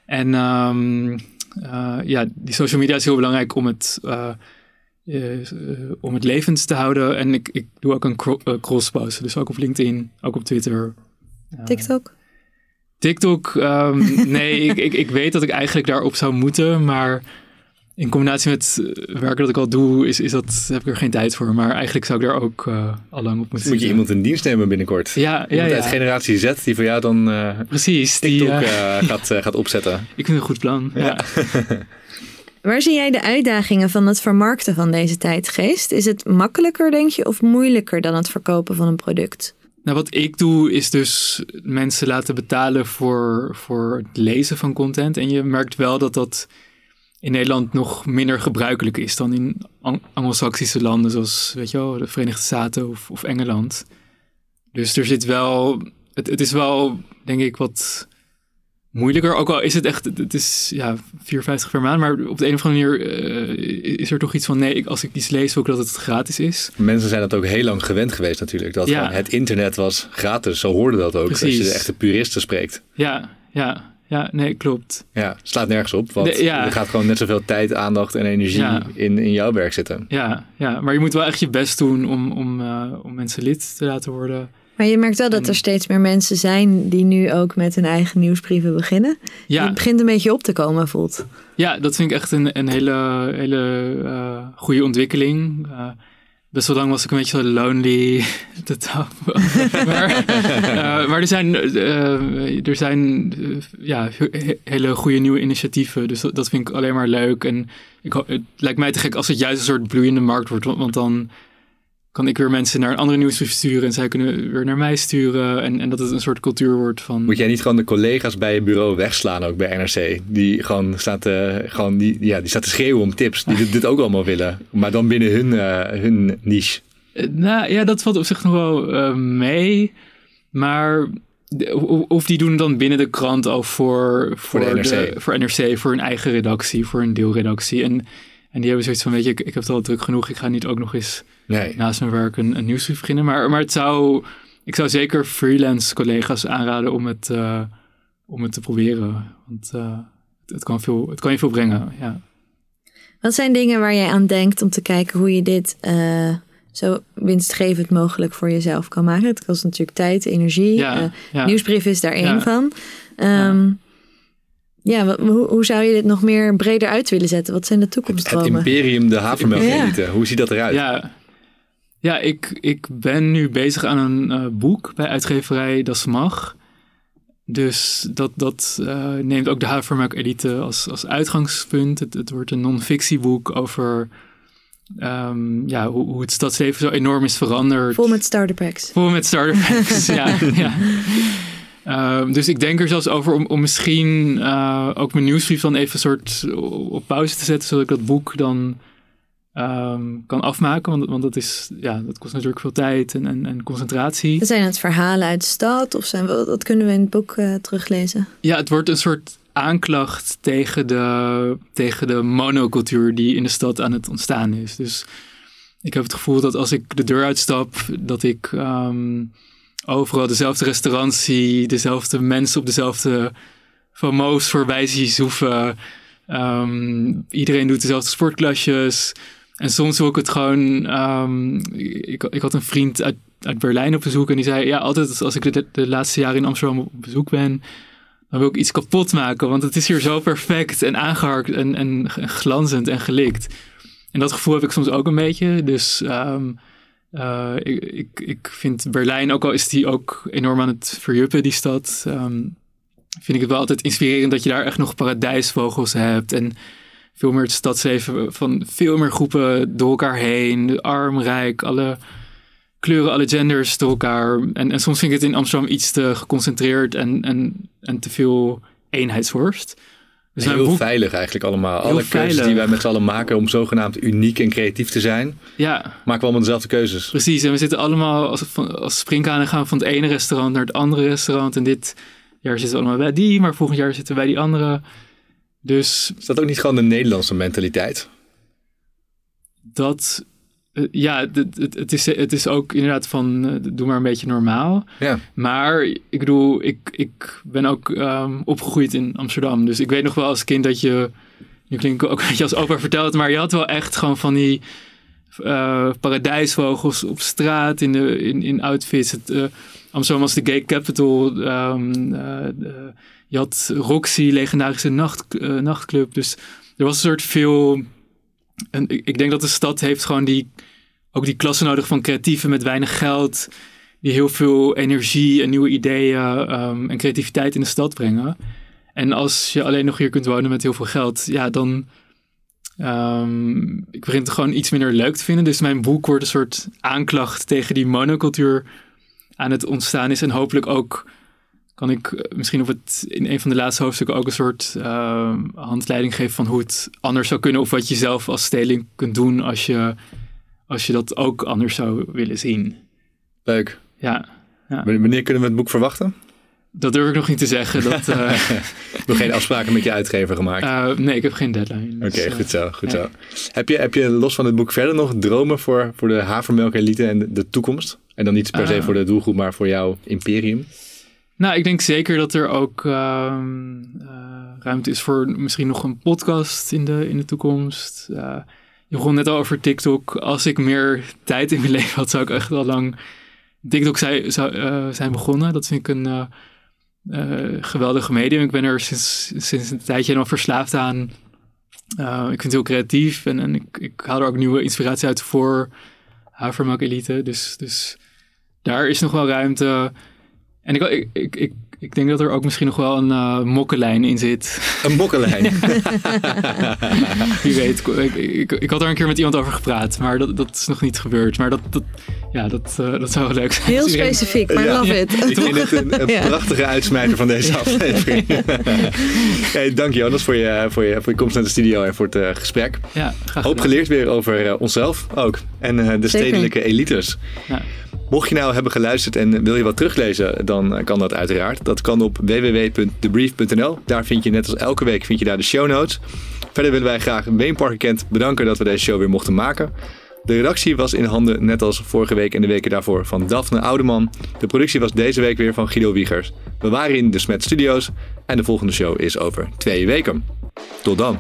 En um, uh, ja, die social media is heel belangrijk om het, uh, om het levend te houden. En ik, ik doe ook een cross post, dus ook op LinkedIn, ook op Twitter. TikTok? TikTok, um, nee, ik, ik, ik weet dat ik eigenlijk daarop zou moeten, maar in combinatie met eh, werken dat ik al doe, is, is dat, heb ik er geen tijd voor. Maar eigenlijk zou ik daar ook uh, al lang op moeten Moet je iemand in dienst nemen binnenkort? Ja, ja, ja. uit generatie Z die voor jou dan uh, Precies, TikTok die, gaat, gaat opzetten. Ik vind het een goed plan, ja. Waar zie jij de uitdagingen van het vermarkten van deze tijdgeest? Is het makkelijker, denk je, of moeilijker dan het verkopen van een product? Nou, wat ik doe is dus mensen laten betalen voor, voor het lezen van content. En je merkt wel dat dat in Nederland nog minder gebruikelijk is dan in Anglo-Saxische landen zoals, weet je wel, de Verenigde Staten of, of Engeland. Dus er zit wel, het, het is wel, denk ik, wat moeilijker. Ook al is het echt, het is ja, 54 per maand, maar op de een of andere manier uh, is er toch iets van, nee, ik, als ik iets lees, wil ik dat het gratis is. Mensen zijn dat ook heel lang gewend geweest natuurlijk, dat ja. het internet was gratis, zo hoorde dat ook, Precies. als je de echte puristen spreekt. Ja, ja. Ja, nee, klopt. Ja, slaat nergens op, want ja. er gaat gewoon net zoveel tijd, aandacht en energie in, in jouw werk zitten. Ja, ja, maar je moet wel echt je best doen om, om, uh, om mensen lid te laten worden. Maar je merkt wel dat er steeds meer mensen zijn die nu ook met hun eigen nieuwsbrieven beginnen. Ja. Het begint een beetje op te komen, voelt. Ja, dat vind ik echt een, een hele, hele uh, goede ontwikkeling. Uh, best wel lang was ik een beetje lonely. maar, uh, maar er zijn, er zijn ja, hele goede nieuwe initiatieven. Dus dat, dat, vind ik alleen maar leuk. En ik, het lijkt mij te gek als het juist een soort bloeiende markt wordt. Want dan kan ik weer mensen naar een andere nieuwsbrief sturen en zij kunnen weer naar mij sturen. En, en dat het een soort cultuur wordt van. Moet jij niet gewoon de collega's bij je bureau wegslaan, ook bij NRC? Die gewoon staat, uh, gewoon die, ja, die staat te schreeuwen om tips, die dit, ook allemaal willen. Maar dan binnen hun, uh, hun niche. Uh, nou ja, dat valt op zich nog wel mee. Maar of die doen dan binnen de krant voor, voor, voor, NRC. voor NRC, voor hun eigen redactie, voor een deelredactie. En, en die hebben zoiets van, weet je, ik, ik heb het al druk genoeg, ik ga niet ook nog eens nee. naast mijn werk een, een nieuwsbrief beginnen. Maar, maar het zou, ik zou zeker freelance collega's aanraden om het, uh, om het te proberen. Want uh, het, het, kan veel, het kan je veel brengen. Ja. Wat zijn dingen waar jij aan denkt om te kijken hoe je dit uh, zo winstgevend mogelijk voor jezelf kan maken? Het kost natuurlijk tijd, energie. Ja, ja. Nieuwsbrief is daar één van. Um, ja, hoe, hoe, zou je dit nog meer breder uit willen zetten? Wat zijn de toekomstdromen? Het imperium de havermelk Hoe ziet dat eruit? Ja, ja, ik, ik ben nu bezig aan een uh, boek bij uitgeverij Das Mag. Dus dat, dat uh, neemt ook de Havermelk Elite als, als uitgangspunt. Het, het wordt een non-fictieboek over um, ja, hoe, hoe, het stadsleven zo enorm is veranderd. Vol met starter packs. Vol met starter packs, ja. ja. Um, dus ik denk er zelfs over om, om misschien uh, ook mijn nieuwsbrief dan even soort op pauze te zetten, zodat ik dat boek dan ehm, kan afmaken. Want, want dat, is, ja, dat kost natuurlijk veel tijd en, en, en concentratie. Zijn het verhalen uit de stad of zijn we, dat kunnen we in het boek uh, teruglezen? Ja, het wordt een soort aanklacht tegen de, tegen de monocultuur die in de stad aan het ontstaan is. Dus ik heb het gevoel dat als ik de deur uitstap, dat ik ehm, overal dezelfde restaurants zie, dezelfde mensen op dezelfde famoos voorbij zie zoeven. Ehm, iedereen doet dezelfde sportklasjes. En soms ik het gewoon. Um, ik, ik had een vriend uit, uit Berlijn op bezoek en die zei: Ja, altijd als ik de, de laatste jaren in Amsterdam op bezoek ben, dan wil ik iets kapot maken. Want het is hier zo perfect en aangeharkt en, en glanzend en gelikt. En dat gevoel heb ik soms ook een beetje. Dus um, uh, ik, ik, ik vind Berlijn, ook al is die ook enorm aan het verjuppen, die stad. Um, vind ik het wel altijd inspirerend dat je daar echt nog paradijsvogels hebt. En veel meer het stadsleven van veel meer groepen door elkaar heen. Arm, rijk, alle kleuren, alle genders door elkaar. En, en soms vind ik het in Amsterdam iets te geconcentreerd en, en, en te veel eenheidsworst. Dus heel boek, veilig eigenlijk allemaal. Alle keuzes die wij met z'n allen maken om zogenaamd uniek en creatief te zijn, ja. maken we allemaal dezelfde keuzes. Precies, en we zitten allemaal als, als springkanen gaan van het ene restaurant naar het andere restaurant. En dit jaar zitten we allemaal bij die, maar volgend jaar zitten we bij die andere. Dus... Is dat ook niet gewoon de Nederlandse mentaliteit? Dat eh, ja, het, het, het, is, het is ook inderdaad van uh, doe maar een beetje normaal. Ja. Maar ik bedoel, ik, ik ben ook um, opgegroeid in Amsterdam. Dus ik weet nog wel als kind dat je, nu klinkt ook een beetje als opa verteld, maar je had wel echt gewoon van die uh, paradijsvogels op straat in, de, in, in outfits. Het, Amsterdam was de gay capital. Um, je had Roxy, legendarische nacht, nachtclub. Dus er was een soort veel en ik denk dat de stad heeft gewoon die, ook die klasse nodig van creatieven met weinig geld. Die heel veel energie en nieuwe ideeën um, en creativiteit in de stad brengen. En als je alleen nog hier kunt wonen met heel veel geld, ja, dan. Um, ik begin het gewoon iets minder leuk te vinden. Dus mijn boek wordt een soort aanklacht tegen die monocultuur aan het ontstaan is. En hopelijk ook kan ik eh, misschien op het, in een van de laatste hoofdstukken ook een soort uh, handleiding geven van hoe het anders zou kunnen. Of wat je zelf als steling kunt doen als je, als je dat ook anders zou willen zien. Leuk. Ja. ja. Wanneer kunnen we het boek verwachten? Dat durf ik nog niet te zeggen. Dat, uh, nog geen afspraken met je uitgever gemaakt? Uh, nee, ik heb geen deadline. Dus, Oké, okay, goed zo. Goed ja. zo. Heb, je, heb je los van het boek verder nog dromen voor, voor de havermelk elite en de, de toekomst? En dan niet per se voor de doelgroep, maar voor jouw imperium? Nou, ik denk zeker dat er ook uh, uh, ruimte is voor misschien nog een podcast in de, in de toekomst. Uh, je begon net al over TikTok. Als ik meer tijd in mijn leven had, zou ik echt al lang TikTok zou, zou, zijn begonnen. Dat vind ik een geweldige medium. Ik ben er sinds, sinds een tijdje helemaal verslaafd aan. ik vind het heel creatief en, en ik, ik haal er ook nieuwe inspiratie uit voor Havermelk Elite. Dus, dus daar is nog wel ruimte. En ik, ik, ik, ik, ik denk dat er ook misschien nog wel een uh, mokkenlijn in zit. Een mokkenlijn? Wie weet. Ik, ik, ik, had er een keer met iemand over gepraat, maar dat, dat is nog niet gebeurd. Maar dat, dat, ja, dat, uh, dat zou wel leuk zijn. Heel specifiek, maar ja. love it. Ik vind het een, een ja. prachtige uitsmijter van deze aflevering. hey, dank je Anders voor je, voor, je, voor je komst naar de studio en voor het uh, gesprek. Ja, graag Hoop geleerd weer over onszelf ook. En de Zeker. stedelijke elites. Ja. Mocht je nou hebben geluisterd en wil je wat teruglezen, dan kan dat uiteraard. Dat kan op www.debrief.nl. Daar vind je net als elke week vind je daar de show notes. Verder willen wij graag Parker Kent bedanken dat we deze show weer mochten maken. De redactie was in handen, net als vorige week en de weken daarvoor, van Daphne Oudeman. De productie was deze week weer van Guido Wiegers. We waren in de Smet Studios en de volgende show is over twee weken. Tot dan.